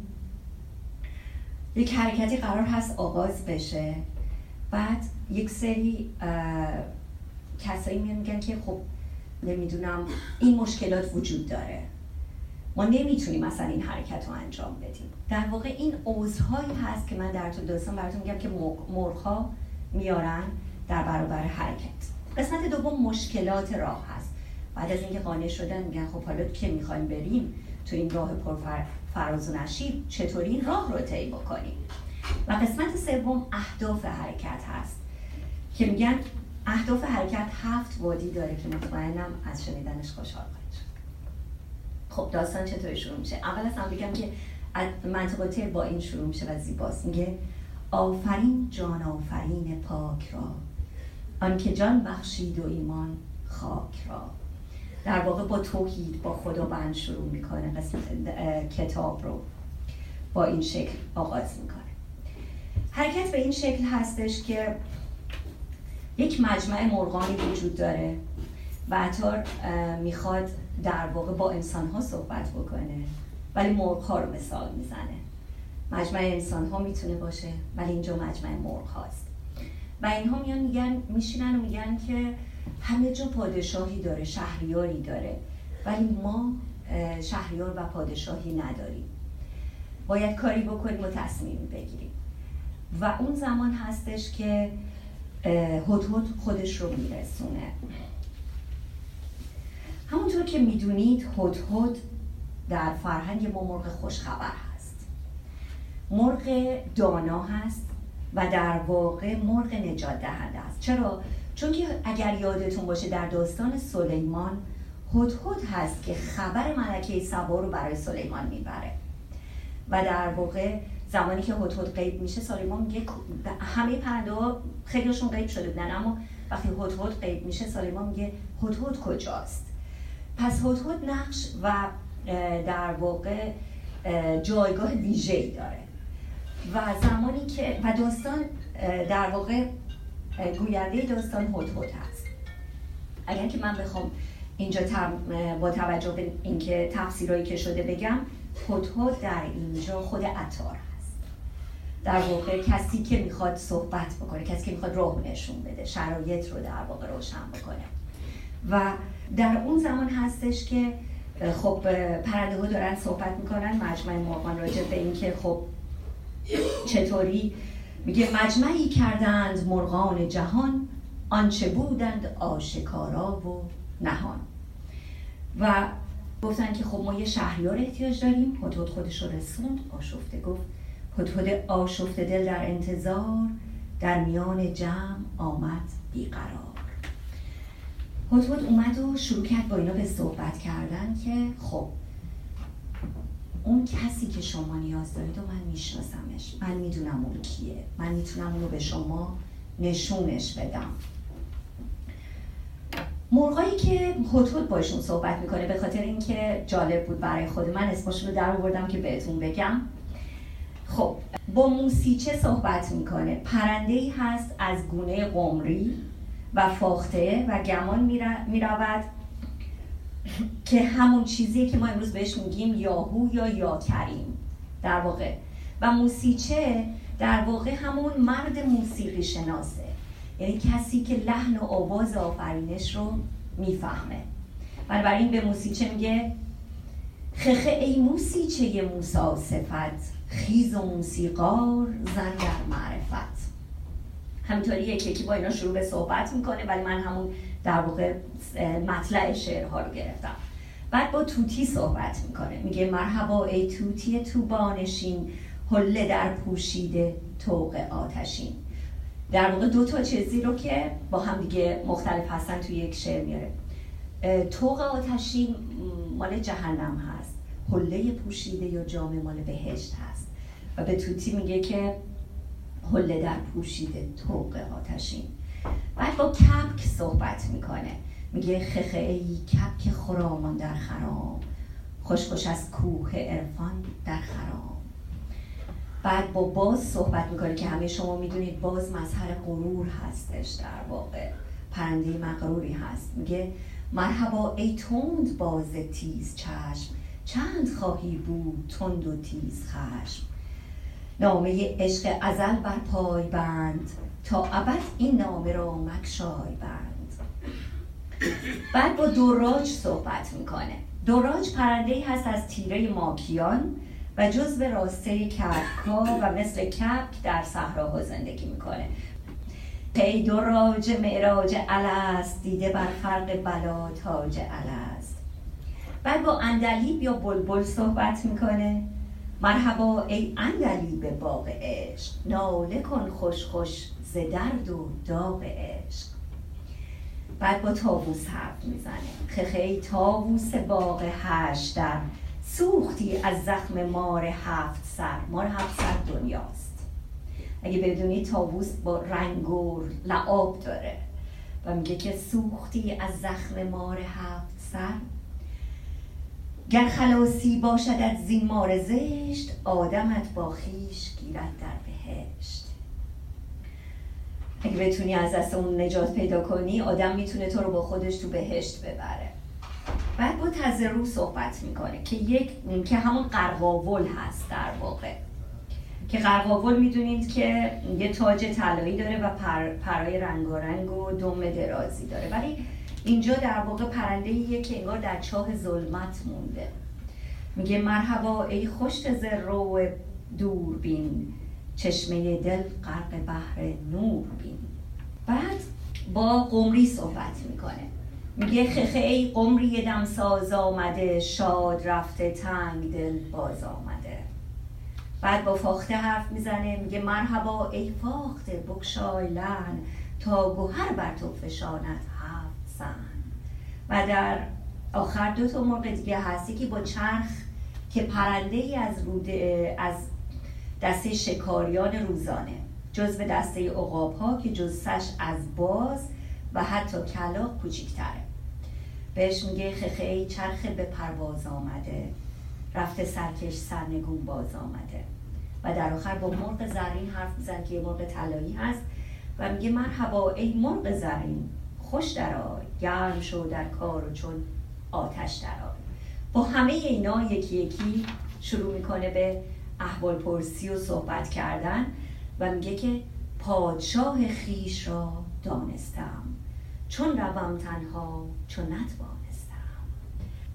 یک حرکتی قرار هست آغاز بشه بعد یک سری کسایی میگن که خب نمی‌دونم این مشکلات وجود داره. ما نمی‌تونیم مثلا این حرکت رو انجام بدیم. در واقع این عذرهایی هست که من در تو داستان براتون میگم که مرغها میارن در برابر حرکت. قسمت دوم مشکلات راه هست. بعد از اینکه قانع شدن میگن خب حالا که می‌خوایم بریم تو این راه پر فراز و نشیب چطوری این راه رو طی بکنیم؟ و قسمت سوم اهداف حرکت هست که میگن اهداف حرکت هفت وادی داره که مطمئنم از شنیدنش خوشحال خب داستان چطوری شروع میشه؟ اول از هم بگم که منطقه با این شروع میشه و زیباست. میگه آفرین جان آفرین پاک را. آنکه جان بخشید و ایمان خاک را. در واقع با توحید با خداوند شروع می‌کنه قسمت کتاب رو با این شکل آغاز می‌کنه. حرکت به این شکل هستش که یک مجمع مرغانی وجود داره و عطار می‌خواد در واقع با انسان ها صحبت بکنه ولی مرغ ها رو مثال می‌زنه. مجمع انسان ها می‌تونه باشه ولی اینجا مجمع مرغ هاست. و اینها میان میگن میشینن و میگن که همه جا پادشاهی داره شهریاری داره. ولی ما شهریار و پادشاهی نداریم. باید کاری بکنیم و تصمیم بگیریم. و اون زمان هستش که هدهد خودش رو میرسونه. همونطور که می‌دونید هدهد در فرهنگ ما مرغ خوشخبر هست. مرغ دانا هست و در واقع مرغ نجات دهنده است. چرا؟ چون که اگر یادتون باشه در داستان سلیمان هدهد هست که خبر ملکه سبا رو برای سلیمان می‌بره. و در واقع زمانی که هدهد غیب میشه سلیمان میگه همه پرنده ها خیلیشون غیب شده بودن اما وقتی هدهد غیب میشه سلیمان میگه هدهد کجاست؟ پس هدهد نقش و در واقع جایگاه ویژه‌ای داره. و زمانی که و داستان در واقع گوینده داستان هدهد هست اگر که من بخوام اینجا با توجه به اینکه تفسیرهایی که شده بگم هدهد در اینجا خود عطار هست. در واقع کسی که می‌خواد صحبت بکنه کسی که می‌خواد راه نشون بده شرایط رو در واقع روشن بکنه. و در اون زمان هستش که خب پرنده ها دارن صحبت می‌کنن مجمع مرغان راجع به اینکه خب چطوری میگه مجمعی کردند مرغان جهان آنچه بودند آشکارا و نهان. و گفتن که خب ما یه شهریار احتیاج داریم. هدهد خودش رو رسوند. آشفته گفت. هدهد آشفته دل در انتظار. در میان جمع آمد بیقرار. هدهد اومد و شروع کرد با اینا به صحبت کردن که خب اون کسی که شما نیاز دارید و من میشناسمش من می‌دونم اون کیه. من می‌تونم اونو به شما نشونش بدم. مرغایی که هدهد باشون صحبت می‌کنه به خاطر اینکه جالب بود برای خود من اسمشون رو در آوردم که بهتون بگم. خب با موسیچه صحبت می‌کنه. پرنده ای هست از گونه قمری. و فاخته و گمان می‌رود که همون چیزیه که ما امروز بهش میگیم یاهو یا یا کریم در واقع. و موسیچه در واقع همون مرد موسیقی شناسه. یعنی کسی که لحن و آواز آفرینش رو می‌فهمه. بنابراین به موسیچه میگه خخه ای موسیچه موسا صفت خیز و موسیقار زن در معرفت. همینطوری یکی یکی با اینا شروع به صحبت می‌کنه ولی من همون در واقع مطلع شعرها رو گرفتم. بعد با توتی صحبت می‌کنه. میگه مرحبا ای توتی تو بانشین حله در پوشیده توق آتشین. در واقع دو تا چیزی رو که با هم دیگه مختلف هستن توی یک شعر میاره. توق آتشین مال جهنم هست. حله پوشیده یا جامع مال بهشت هست. و به توتی میگه که حله در پوشیده توق آتشین. بعد با کپک صحبت می‌کنه. میگه خخه ای کپک خرامان در خرام خوش خوش از کوه عرفان در خرام بعد با باز صحبت می‌کنه که همه شما می‌دونید باز مظهر غرور هستش در واقع. پرنده مغروری هست. میگه مرحبا ای تند باز تیز چشم. چند خواهی بود تند و تیز خشم. نامه عشق ازل بر پای بند تا ابد این نامه را مکشای بند. بعد با دوراج صحبت می‌کنه. دوراج پرنده هست از تیره ماکیان و جز به راسته کپکا و مثل کپک در صحراها زندگی می‌کنه. پی دوراج معراج الست دیده بر فرق بلا تاج الست. بعد با اندلیب یا بلبل صحبت می‌کنه. مرحبا ای به باغ عشق. ناله کن خوش خوش ز درد و داغ عشق. بعد با تاووس حرف می‌زنه. خخه ای تاووس باغ هشت در سوختی از زخم مار هفت سر. مار هفت سر دنیاست. اگه بدونی تاووس با رنگ لعاب داره و میگه که سوختی از زخم مار هفت سر گر خلاصی باشد زین مار زشت آدمت با خیش گیرد در بهشت. اگه بتونی از دست اون نجات پیدا کنی آدم می‌تونه تو رو با خودش تو بهشت ببره. بعد با تزرو صحبت می‌کنه که یک که همون قرقاول هست در واقع. که قرقاول می‌دونید که یه تاج طلایی داره و پر، پرای رنگارنگ و دم درازی داره. ولی اینجا در واقع پرنده ایه که انگار در چاه ظلمت مونده. میگه مرحبا ای خوشت زرو دور بین چشمه دل غرق بحر نور بین بعد با قمری صحبت می‌کنه. میگه خخه ای قمری دمساز آمده. شاد رفته تنگ دل باز آمده. بعد با فاخته حرف می‌زنه. میگه مرحبا ای فاخته بکشای لن تا گوهر بر تو فشاند و در آخر دو تا مرغ دیگه هستی که با چرخ که پرنده ای از روده از دسته شکاریان روزانه جز به دسته اقاب ها که جزسش از باز و حتی کلاق کوچیکتره. بهش میگه خخه ای چرخ به پرواز آمده. رفته سرکش سرنگون باز آمده. و در آخر با مرغ زرین حرف میزن که یه مرغ طلایی هست و میگه مرحبا ای مرغ زرین. خوش درآی گرم شو در کار و چون آتش درآی با همه اینا یکی یکی شروع می‌کنه به احوال پرسی و صحبت کردن و میگه که پادشاه خیش را دانستم. چون روم تنها چون نتوانستم.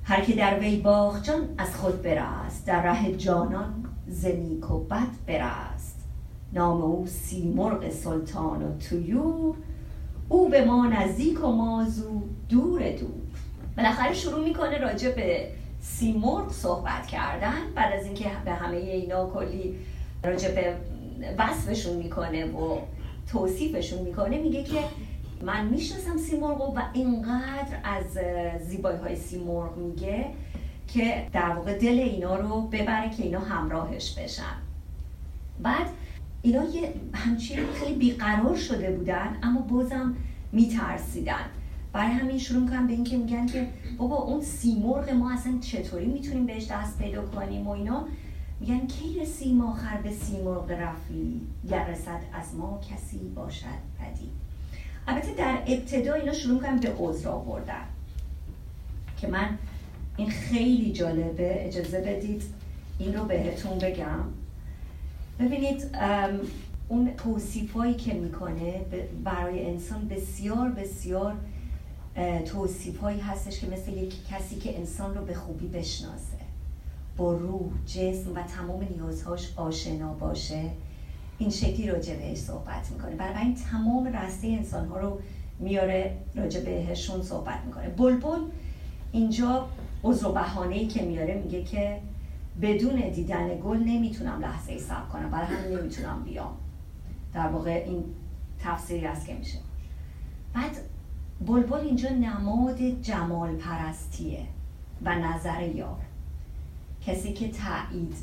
هر که در وی باخ جان از خود برست در ره جانان ز و بد برست نام او سیمرغ سلطان و تویور او به ما نزدیک و مازو دور دور بالاخره شروع می‌کنه راجع به سیمرغ صحبت کردن. بعد از اینکه به همه اینا کلی راجع به وصفشون می‌کنه و توصیفشون می‌کنه میگه که من می‌شناسم سیمرغ و اینقدر از زیبایی های سیمرغ میگه که در واقع دل اینا رو ببره که اینا همراهش بشن. بعد اینا یه همچین خیلی بیقرار شده بودن اما بازم میترسیدن. برای همین شروع می‌کنن به اینکه میگن که بابا اون سیمرغ ما اصلا چطوری می‌تونیم بهش دست پیدا کنیم و اینا. میگن کی رسیم آخر به سیمرغ رفی؟ رسد از ما کسی باشد پدی البته در ابتدا اینا شروع می‌کنن به عذر آوردن. که من این خیلی جالبه. اجازه بدید این رو بهتون بگم. ببینید اون توصیفایی که می‌کنه برای انسان بسیار بسیار توصیف هایی هستش که مثل یک کسی که انسان رو به خوبی بشناسه. با روح، جسم و تمام نیازهاش آشنا باشه. این شکلی راجع بهش صحبت می‌کنه. این تمام رسته انسان ها رو میاره راجع بهشون صحبت می‌کنه. بلبل اینجا عذر و بهانه که میاره میگه که بدون دیدن گل نمی‌تونم لحظه ای صبر کنم. برای همین نمی‌تونم بیام. در واقع این تفسیری است که میشه. بعد بلبل اینجا نماد جمال پرستیه و نظر یار. کسی که تایید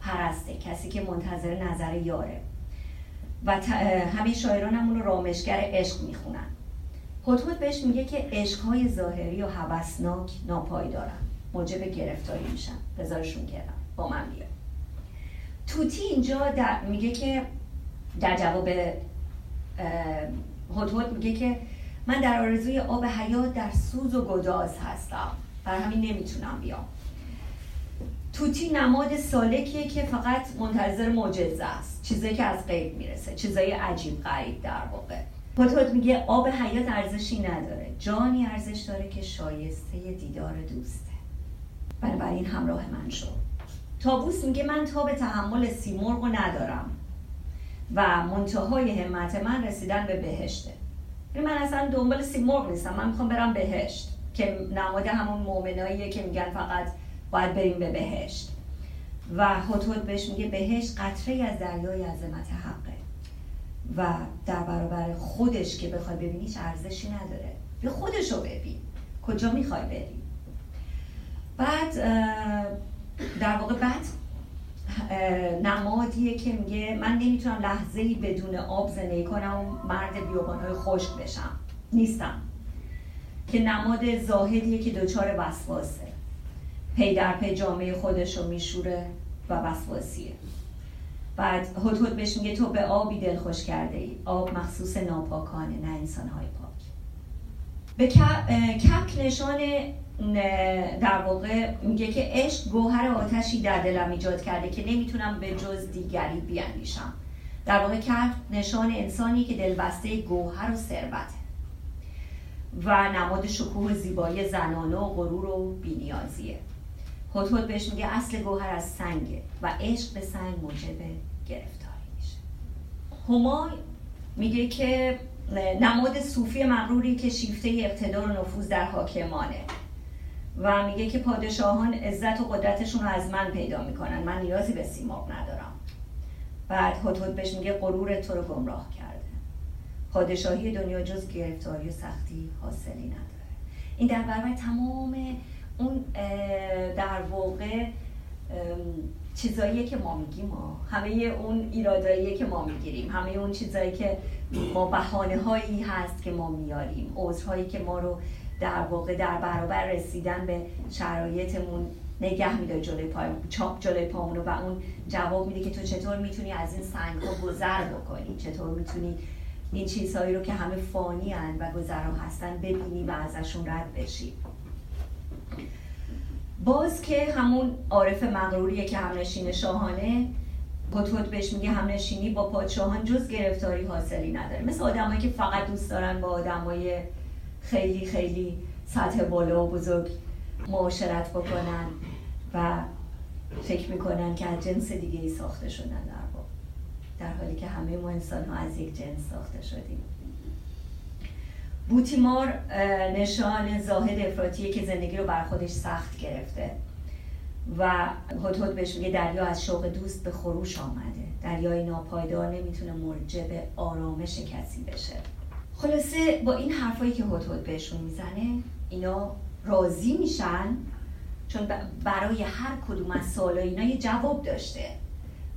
پرسته کسی که منتظر نظر یاره. و همه شاعران اون رامشگر عشق می‌خونن. هدهد بهش میگه که عشقهای ظاهری و هوسناک ناپایدارن. موجب گرفتاری میشن بذارشون کردم با من بیا. توتی اینجا در میگه که در جواب هدهد میگه که من در آرزوی آب حیات در سوز و گداز هستم. برای همین نمی‌تونم بیام. توتی نماد سالکیه که فقط منتظر معجزه است. چیزایی که از غیب می‌رسه. چیزایی عجیب غریب در واقع. هدهد میگه آب حیات ارزشی نداره. جانی ارزش داره که شایسته دیدار دوسته بنابراین همراه من شد. تابوس میگه من تا به تحمل سیمرغ ندارم و منتهای همت من رسیدن به بهشته. یعنی من اصلا دنبال سیمرغ نیستم من می‌خوام برم بهشت که نماد همون مؤمناییه که میگن فقط باید بریم به بهشت. و هدهد بهش میگه بهشت قطره از دریای عظمت حقه. و در برابر خودش که بخوای ببینیش ارزشی نداره. به خودش رو ببین. کجا می‌خوای بری؟ بعد در واقع بعد نمادیه که میگه من نمی‌تونم لحظه بدون آب زندگی کنم و مرد های خشک بشم. نیستم. که نماد زاهدیه که دچار وسواسه. پی در پی جامعه خودش رو میشوره و وسواسیه. بعد هدهد بهش میگه تو به آبی دلخوش کرده ای آب مخصوص ناپاکانه نه انسان های پاک. به کک نشان در واقع میگه که عشق گوهر آتشی در دلم ایجاد کرده که نمی‌تونم به جز دیگری بیاندیشم در واقع کرد نشان انسانی که دلبسته گوهر و ثروته و نماد شکوه زیبایی زنانه و غرور و بینیازیه. هدهد بهش میگه اصل گوهر از سنگه و عشق به سنگ موجب گرفتاری میشه. همای میگه که نماد صوفی مغروری که شیفته اقتدار و نفوذ در حاکمانه. و میگه که پادشاهان عزت و قدرتشون رو از من پیدا می‌کنن. من نیازی به سیماب ندارم. بعد هدهد بهش میگه غرور تو رو گمراه کرده. پادشاهی دنیا جز گرفتاری و سختی حاصلی نداره. این در برابر تمام اون در واقع چیزایی که ما میگیم. ما همه اون ایرادایی که ما می‌گیریم. همه اون چیزایی که ما بحانه هایی هست که ما میاریم. عذرهایی که ما رو در واقع در برابر رسیدن به شرایطمون نگه میداره جلوی پای چاپ جلوی پامون و اون جواب میده که تو چطور می‌تونی از این سنگ ها گذر بکنی؟ چطور می‌تونی این چیزهایی رو که همه فانی هن و گذرا هستن ببینی و ازشون رد بشی؟ باز که همون عارف مغروریه که همنشین شاهانه هدهد بهش میگه همنشینی با پادشاهان جز گرفتاری حاصلی نداره. مثل آدمایی که فقط دوست دارن با آدمای خیلی خیلی سطح بالا و بزرگ معاشرت بکنن و فکر می‌کنن که از جنس دیگه ای ساخته شدن در در حالی که همه ما انسان ها از یک جنس ساخته شدیم. بوتیمار نشان زاهد افراتیه که زندگی رو بر خودش سخت گرفته و هدهد بهش میگه دریا از شوق دوست به خروش آمده. دریای ناپایدار نمی‌تونه موجب آرامش کسی بشه. خلاصه با این حرفایی که هدهد بهشون می‌زنه اینا راضی میشن چون برای هر کدوم از سوالا اینا یه جواب داشته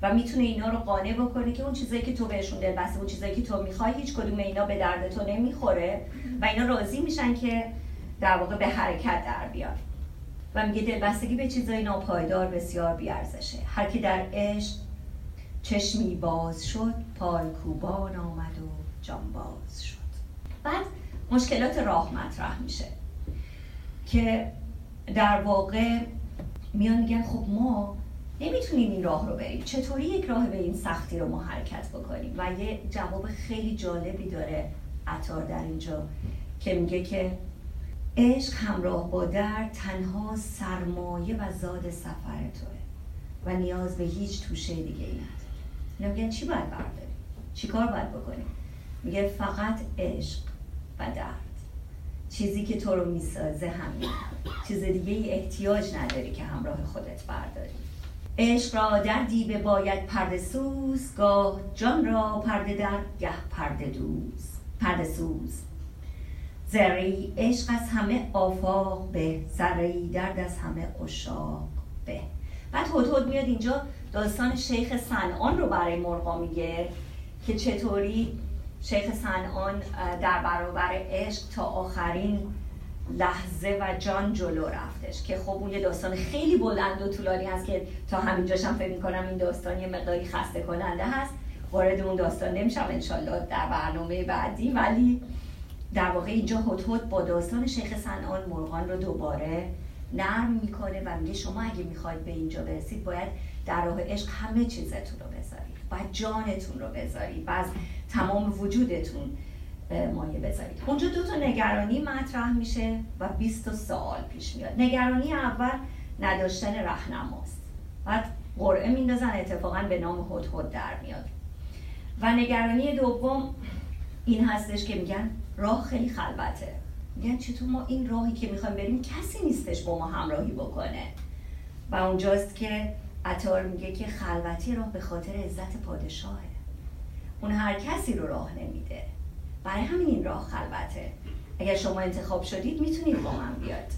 و می‌تونه اینا رو قانع بکنه که اون چیزایی که تو بهشون دل بسته اون چیزایی که تو می‌خوای هیچ کدوم اینا به درد تو نمی‌خوره و اینا راضی میشن که در واقع به حرکت در بیان. و میگه دلبستگی به چیزای ناپایدار بسیار بیارزشه. هر کی در عشق چشمی باز شد پای کوبان آمد و جان باز شد. بعد مشکلات راه مطرح میشه که در واقع میان میگن خب ما نمی‌تونیم این راه رو بریم. چطوری یک راه به این سختی رو ما حرکت بکنیم؟ و یه جواب خیلی جالبی داره عطار در اینجا که میگه که عشق همراه با در تنها سرمایه و زاد سفر توه و نیاز به هیچ توشه دیگه ای نداره میگن چی باید برداریم؟ چی کار باید بکنیم؟ میگه فقط عشق. و درد چیزی که تو رو می‌سازه همین. چیز دیگه ای احتیاج نداری که همراه خودت برداری. عشق را در دیبه باید پرده سوز گاه جان را پرده در گه پرده دوز. پرده سوز. زری عشق از همه آفاق به زری درد از همه اشاق به. بعد هدهد میاد اینجا داستان شیخ سنان رو برای مرغا میگه که چطوری شیخ سنان در برابر عشق تا آخرین لحظه و جان جلو رفتش که خب اون یه داستان خیلی بلند و طولانی هست که تا همینجاش هم فکر می‌کنم این داستان یه مقداری خسته کننده هست. وارد اون داستان نمیشم انشالله در برنامه بعدی. ولی در واقع اینجا هدهد با داستان شیخ سنان مرغان رو دوباره نرم می‌کنه و میگه شما اگه می‌خواید به اینجا برسید باید در راه عشق همه چیزتون رو باید جانتون رو بذارید و از تمام وجودتون مایه بذارید. اونجا دو تا نگرانی مطرح میشه و 20 سوال پیش میاد. نگرانی اول نداشتن رهنماست. بعد قرعه میندازن اتفاقا به نام هدهد در میاد. و نگرانی دوم این هستش که میگن راه خیلی خلوته. میگن چطور ما این راهی که می‌خوایم بریم کسی نیستش با ما همراهی بکنه. و اونجاست که عطار میگه که خلوتی راه به خاطر عزت پادشاهه. اون هر کسی رو راه نمیده. برای همین این راه خلوته. اگر شما انتخاب شدید می‌تونید با من بیاد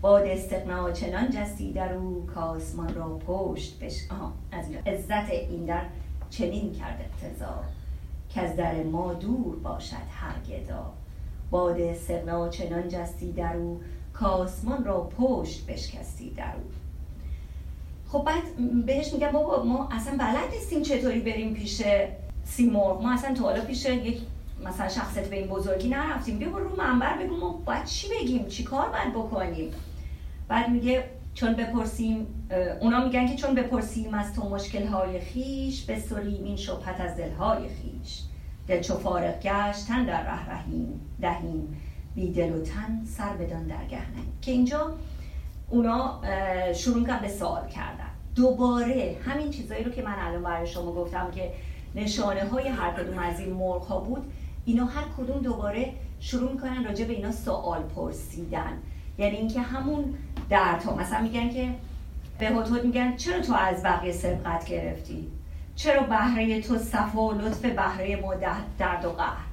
باد استقنا چنان جستی در او کاسمان را پشت بش از عزت این در چنین کرد اقتضا. که از در ما دور باشد هر گدا. باد استقنا چنان جستی در او کاسمان را پشت بشکستی در او. خب بعد بهش میگم بابا ما اصلا بلد نیستیم چطوری بریم پیش سیمرغ. ما اصلا تو حالا پیش یک مثلا شخصیت به این بزرگی نرفتیم. بیا رو منبر بگو ما باید چی بگیم؟ چی کار باید بکنیم؟ بعد میگه چون بپرسیم اونا میگن که چون بپرسیم از تو مشکل های خیش بسریم این شبهت از دلهای خیش دل چو فارغ گشت تن در ره رهیم دهیم. بی دل و تن سر بدان در گهنه که اینجا اونا شروع کردن به سوال کردن. دوباره همین چیزایی رو که من الان برای شما گفتم که نشانه های هر کدوم از این مرغ ها بود اینا هر کدوم دوباره شروع می‌کنن راجع به اینا سوال پرسیدن. یعنی اینکه همون در تا مثلا میگن که به هدهد میگن چرا تو از بقیه سبقت گرفتی؟ چرا بهره تو صفا و لطف بهره ما درد و قهر؟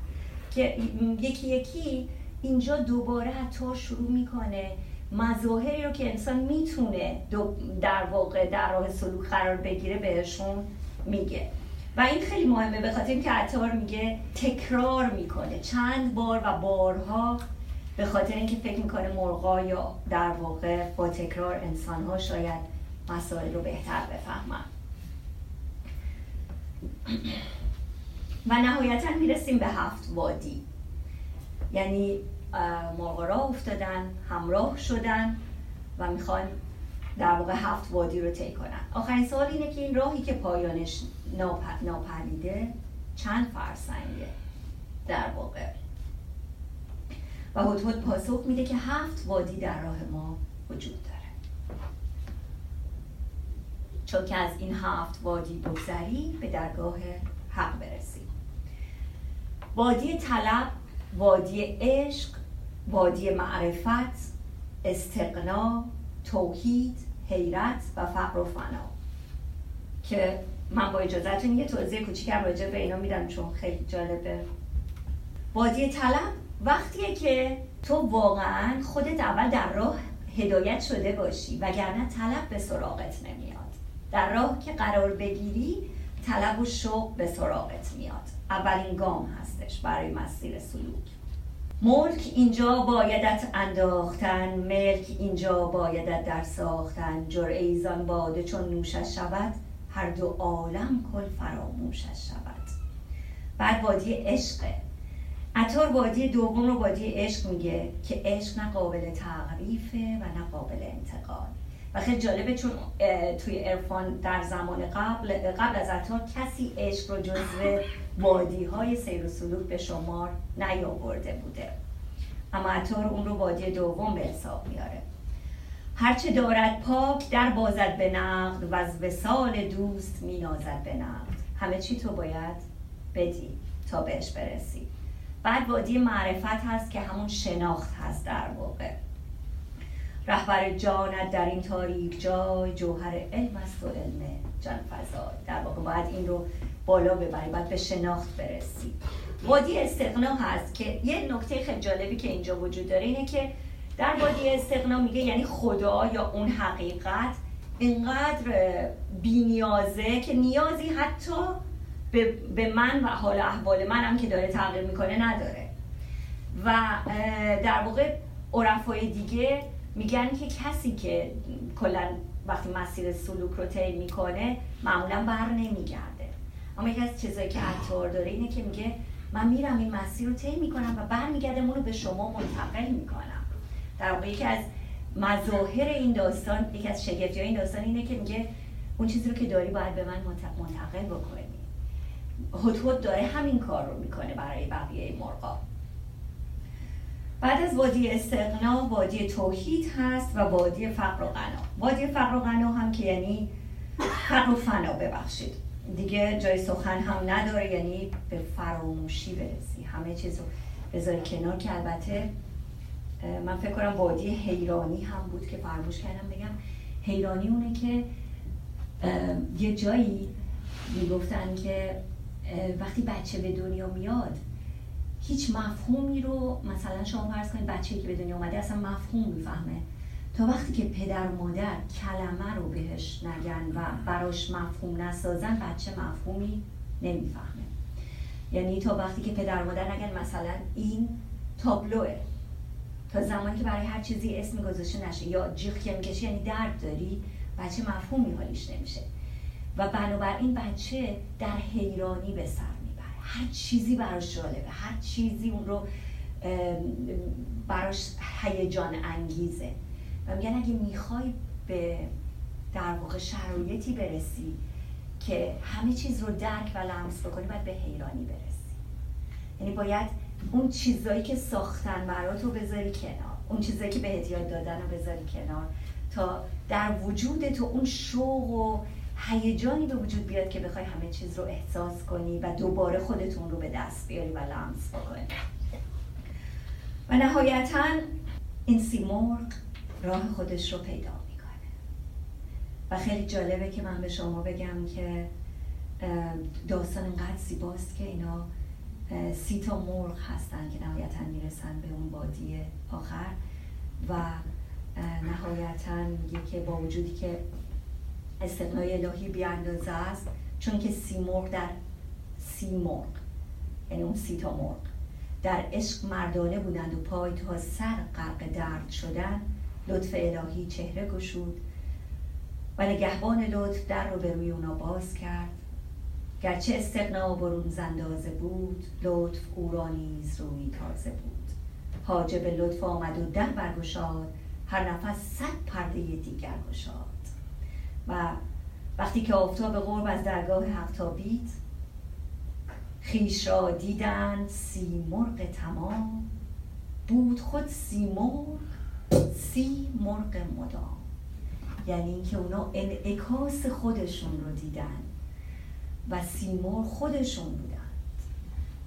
که یکی یکی اینجا دوباره حتی شروع می‌کنه مظاهری رو که انسان می‌تونه در واقع در راه سلوک قرار بگیره بهشون میگه. و این خیلی مهمه به خاطر اینکه عطار میگه تکرار می‌کنه. چند بار و بارها به خاطر اینکه فکر می‌کنه مرغا یا در واقع با تکرار انسانها شاید مسائل رو بهتر بفهمن. و نهایتا می‌رسیم به هفت وادی. یعنی مرغا را افتادن همراه شدن و می‌خوان در واقع هفت وادی رو طی کنن. آخرین سوال اینه که این راهی که پایانش ناپریده چند فرسنگه در واقع؟ و هدهد پاسخ میده که هفت وادی در راه ما وجود داره. چون که از این هفت وادی بگذری به درگاه حق وادی طلب وادی عشق وادی معرفت استقنا توحید حیرت و فقر و فنا. که من با اجازهتون یه توضیح کوچیکم راجع به اینا میدم چون خیلی جالبه. وادی طلب وقتیه که تو واقعا خودت اول در راه هدایت شده باشی وگرنه طلب به سراغت نمیاد. در راه که قرار بگیری طلب و شوق به سراغت میاد. اولین گام برای مسیر سلوک. ملک اینجا بایدت انداختن ملک اینجا بایدت در ساختن. جرعه ایزان باده چون نوشش شود هر دو عالم کل فراموشش شود. بعد وادی عشقه عطار وادی دوم رو وادی عشق میگه که عشق نه قابل تعریفه و نه قابل انتقال. خیلی جالبه چون توی ارفان در زمان قبل قبل از عطار کسی عشق رو جزو وادی های سیر و سلوک به شمار نیاورده بوده. اما عطار اون رو وادی دوم به حساب میاره. هرچه دارد پاک در بازد به نقد و از وسال دوست مینازد به نقد. همه چی تو باید بدی تا بهش برسی. بعد وادی معرفت هست که همون شناخت هست در واقع. رهبر جانت در این تاریک جای جوهر علم است و علم جان فضای در واقع باید این رو بالا ببری باید به شناخت برسی وادی استقنا هست که یه نکته خیلی جالبی که اینجا وجود داره اینه که در وادی استقنا میگه یعنی خدا یا اون حقیقت اینقدر بینیازه که نیازی حتی به, من و حال احوال منم که داره تغییر می‌کنه نداره. و در واقع عرفای دیگه میگن که کسی که کلا وقتی مسیر سلوک رو طی می‌کنه معمولا بر نمیگرده. اما یکی از چیزایی که عطار داره اینه که میگه من میرم این مسیر رو طی می‌کنم و برمیگردم اون رو به شما منتقل می‌کنم. در واقع یکی از مظاهر این داستان یکی از شگفتی این داستان اینه که میگه اون چیزی رو که داری باید به من منتقل بکنی. هدهد داره همین کار رو می‌کنه برای بقیه مرغا. بعد از وادی استقنا وادی توحید هست و وادی فقر و غنا. وادی فقر و غنا هم که یعنی فقر و فنا ببخشید. دیگه جای سخن هم نداره یعنی به فراموشی برسی. همه چیز رو بذاری کنار که البته من فکر کنم وادی حیرانی هم بود که فراموش کردم بگم. حیرانی اونه که یه جایی می‌گفتن که وقتی بچه به دنیا میاد هیچ مفهومی رو مثلا شما فرض کنید بچه که به دنیا اومده اصلا مفهوم می‌فهمه. تا وقتی که پدر و مادر کلمه رو بهش نگن و براش مفهوم نسازن بچه مفهومی نمی‌فهمه. یعنی تا وقتی که پدر و مادر نگن مثلا این تابلوه. تا زمانی که برای هر چیزی اسم گذاشته نشه یا جیغ که می‌کشی یعنی درد داری بچه مفهومی حالیش نمیشه. و بنابراین بچه در حیرانی به سر هر چیزی براش جالبه هر چیزی اون رو براش هیجان انگیزه. و میگن اگه می‌خوای به در واقع شرایطی برسی که همه چیز رو درک و لمس بکنی باید به حیرانی برسی. یعنی باید اون چیزایی که ساختن برات رو بذاری کنار اون چیزایی که به یاد دادن رو بذاری کنار تا در وجود تو اون شوق و هیجانی به وجود بیاد که بخوای همه چیز رو احساس کنی و دوباره خودتون رو به دست بیاری و لمس بکنی. و نهایتا این سیمرغ راه خودش رو پیدا می‌کنه. و خیلی جالبه که من به شما بگم که داستان انقدر زیباست که اینا سی تا مرغ هستن که نهایتا می‌رسن به اون بادی آخر و نهایتا میگه که با وجودی که استقنای الهی بیاندازه است چون که سی مرغ در سی مرغ یعنی اون سی تا مرغ. در عشق مردانه بودند و پای تا سر غرق درد شدن. لطف الهی چهره گشود و نگهبان لطف در رو به روی اونا باز کرد. گرچه استقنا برون زندازه بود لطف او را نیز روی تازه بود. حاجب لطف آمد و در برگشاد هر نفس صد پرده دیگر گشاد. و وقتی که آفتاب قرب از درگاه حق تابید خیش را دیدند سی مرغ تمام. بود خود سی مرغ سی مرغ مدام. یعنی اینکه اونا انعکاس خودشون رو دیدن و سیمور خودشون بودند.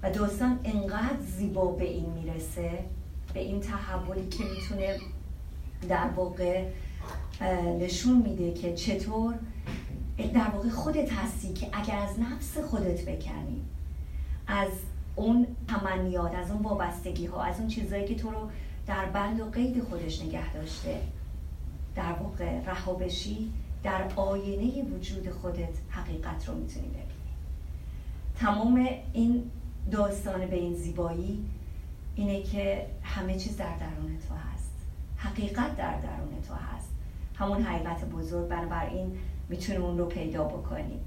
و داستان انقدر زیبا به این می‌رسه به این تحولی که می‌تونه در واقع نشون میده که چطور در واقع خودت هستی که اگر از نفس خودت بکنی از اون تمنیات از اون وابستگی ها از اون چیزهایی که تو رو در بند و قید خودش نگه داشته در واقع رها بشی در آینه وجود خودت حقیقت رو می‌تونی ببینی. تمام این داستان به این زیبایی اینه که همه چیز در درون تو هست. حقیقت در درون تو هست. همون حقیقت بزرگ بنابراین می‌تونیم اون رو پیدا بکنیم.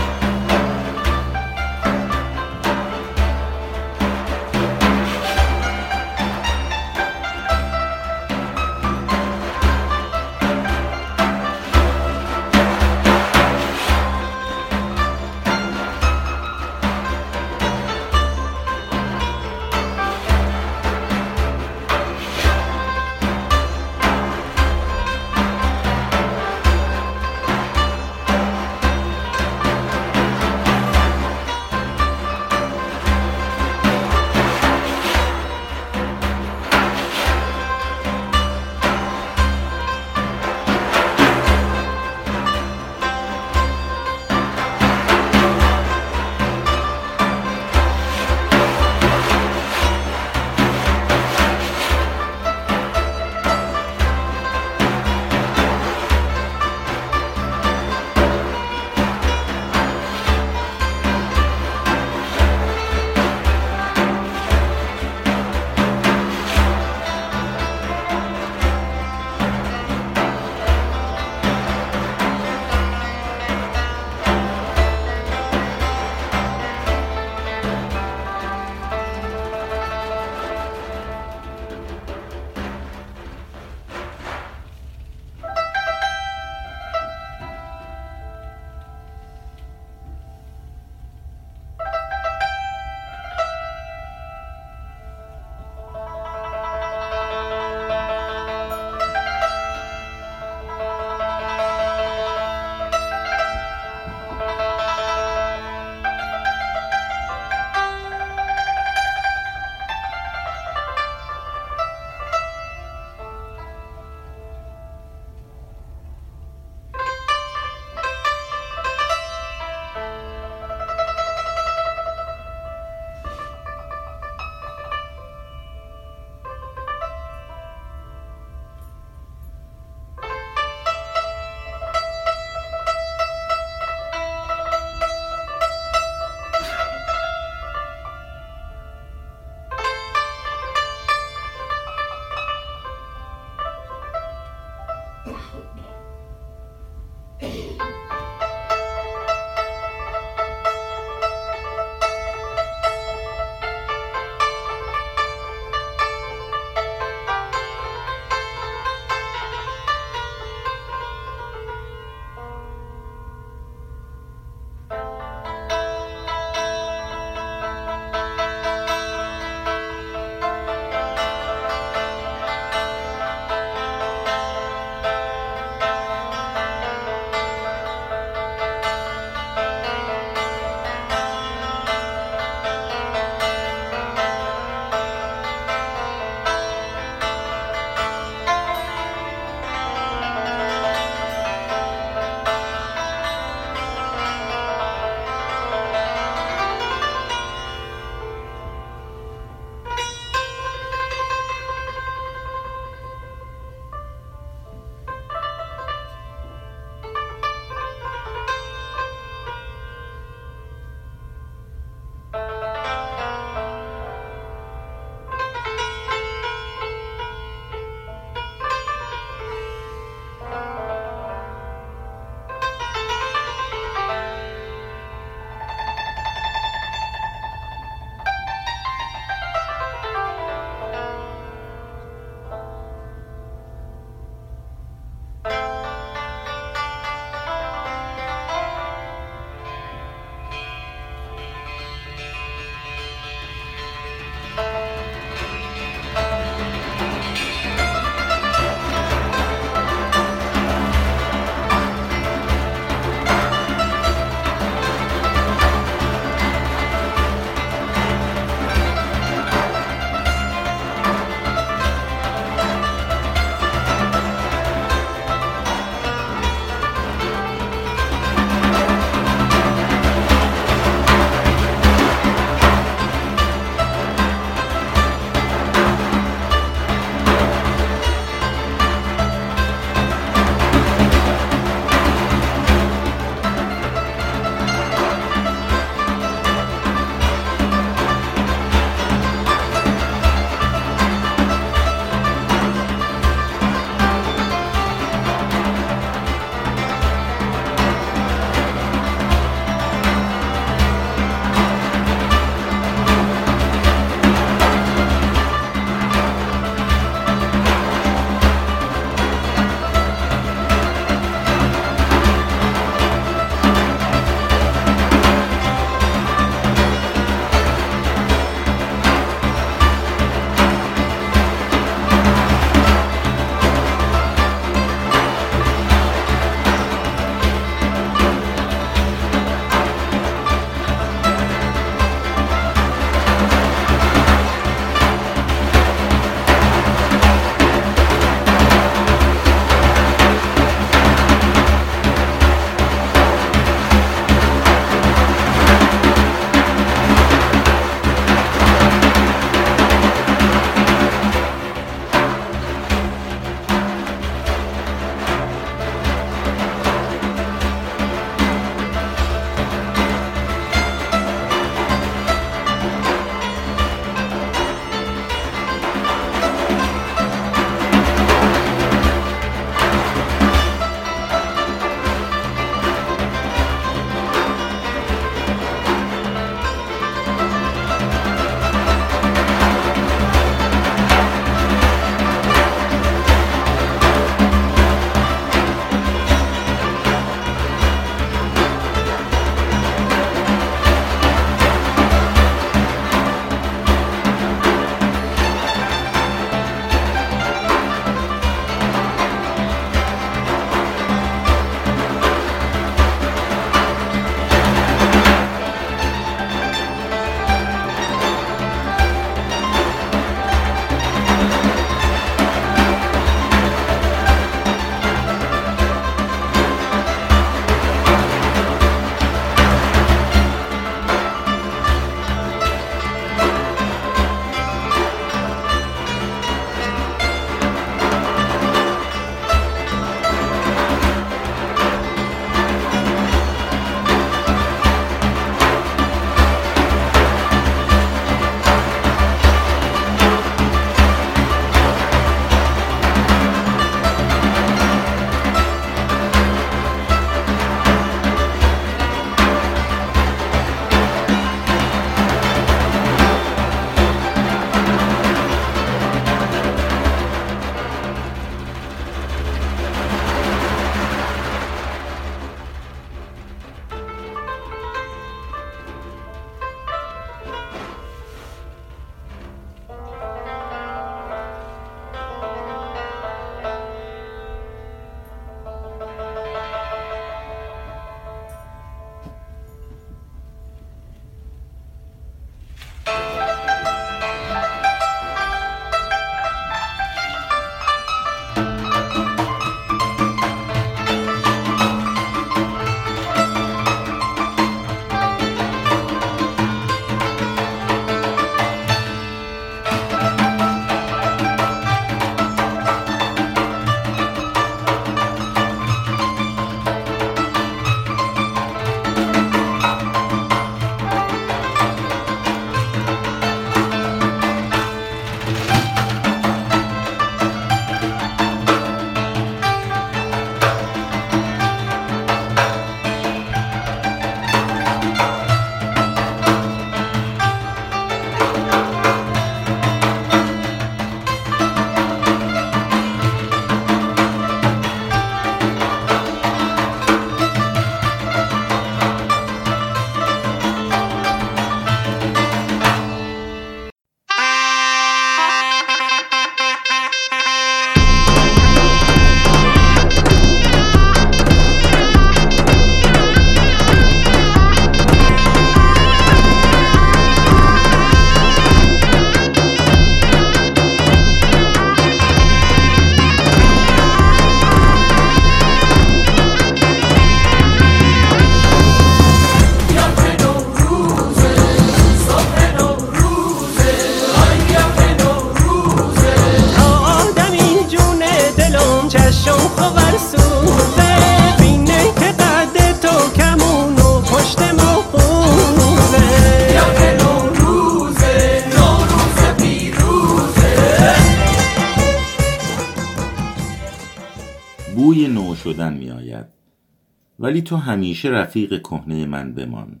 ولی تو همیشه رفیق کهنه من بمان.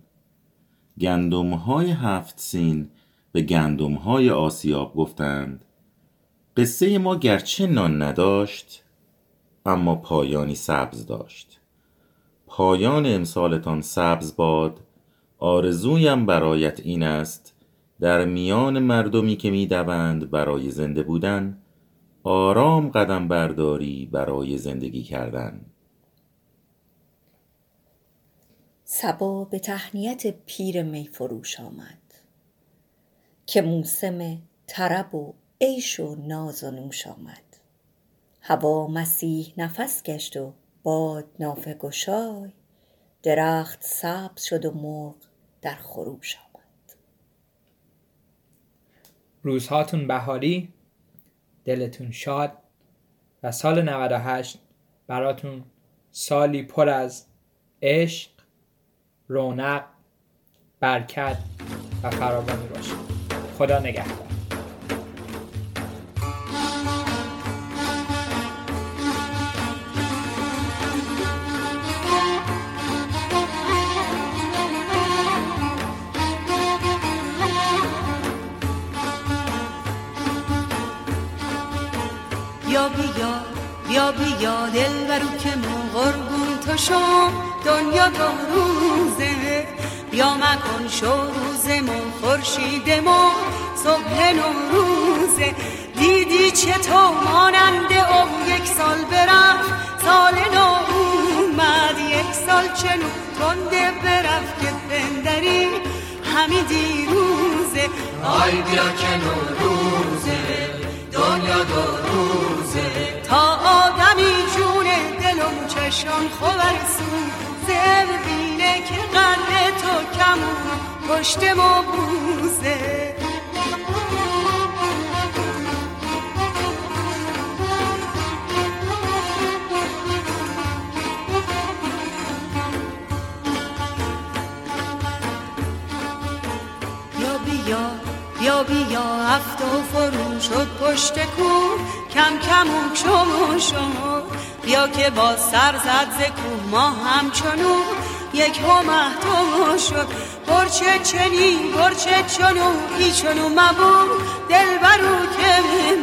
گندم های هفت سین به گندم های آسیاب گفتند. قصه ما گرچه نان نداشت اما پایانی سبز داشت. پایان امسالتان سبز باد آرزویم برایت این است. در میان مردمی که می‌دوند برای زنده بودن آرام قدم برداری برای زندگی کردن. سبا به تهنیت پیر میفروش آمد که موسم طرب و عیش و ناز و نوش آمد. هوا مسیح نفس گشت و باد نافه گشای درخت سبز شد و مرغ در خروش آمد. روزهاتون بهاری دلتون شاد و سال 98 براتون سالی پر از عشق رونق برکت و فراوانی باشه. خدا نگهدار. بیا بیا بیا بیا دل برو که ما قربون تو شم دنیا دو روزه. بیا مکن شو روز ما صبح نوروزه. دیدی چطور مانند او؟ یک سال برفت سال نو اومد یک سال چنو تنده برفت که بندری همین دیروزه. آی بیا که نوروزه دنیا دو روزه. تا آدمی دلم چشان خبر سون زر بینه که قرد تو کمون. پشت ما بوزه. بیا بیا هفت و فرو. شد پشت کو کم کم و شما شما بیا که با سر زد ز کوه ما همچنو یک همه شد. برچه چنی برچه چنو ای چنو مبو دل برو که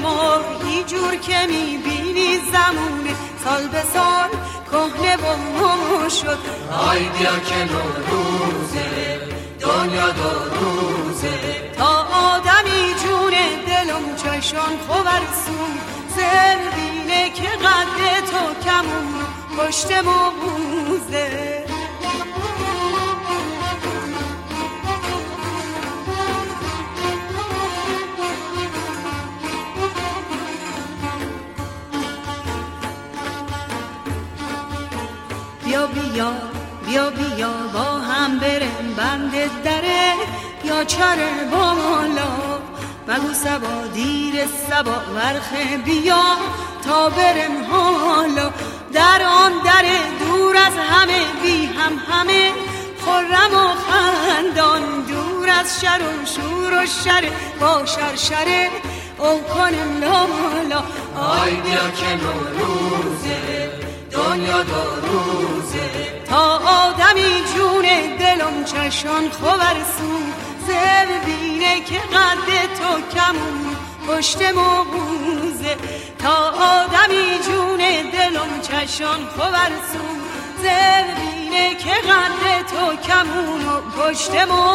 ما ای جور که می‌بینی زمونه سال به سال کهنه و شد. آی بیا که نوروزه دنیا دو روزه. تا آدمی جون دلم چشان خبر سون زر بینه که قد تو کمون پشت ما بوزه بیا بیا بیا بیا با هم برم بند دره. یا چره بالا بگو سبا دیر سبا ورخ بیا تا برم حالا. در آن در دور از همه بی هم همه. خرم و خندان دور از شر و شور و شر. با شرشره او کنم لالا. آی بیا که نوروزه دنیا دو روزه. تا آدمی جون دلم چشان خبر سون زه ببینه که قد تو کمون پشت موزه. تا آدمی جون دلم چشان خورسون زه ببینه که قد تو کمون و پشت موزه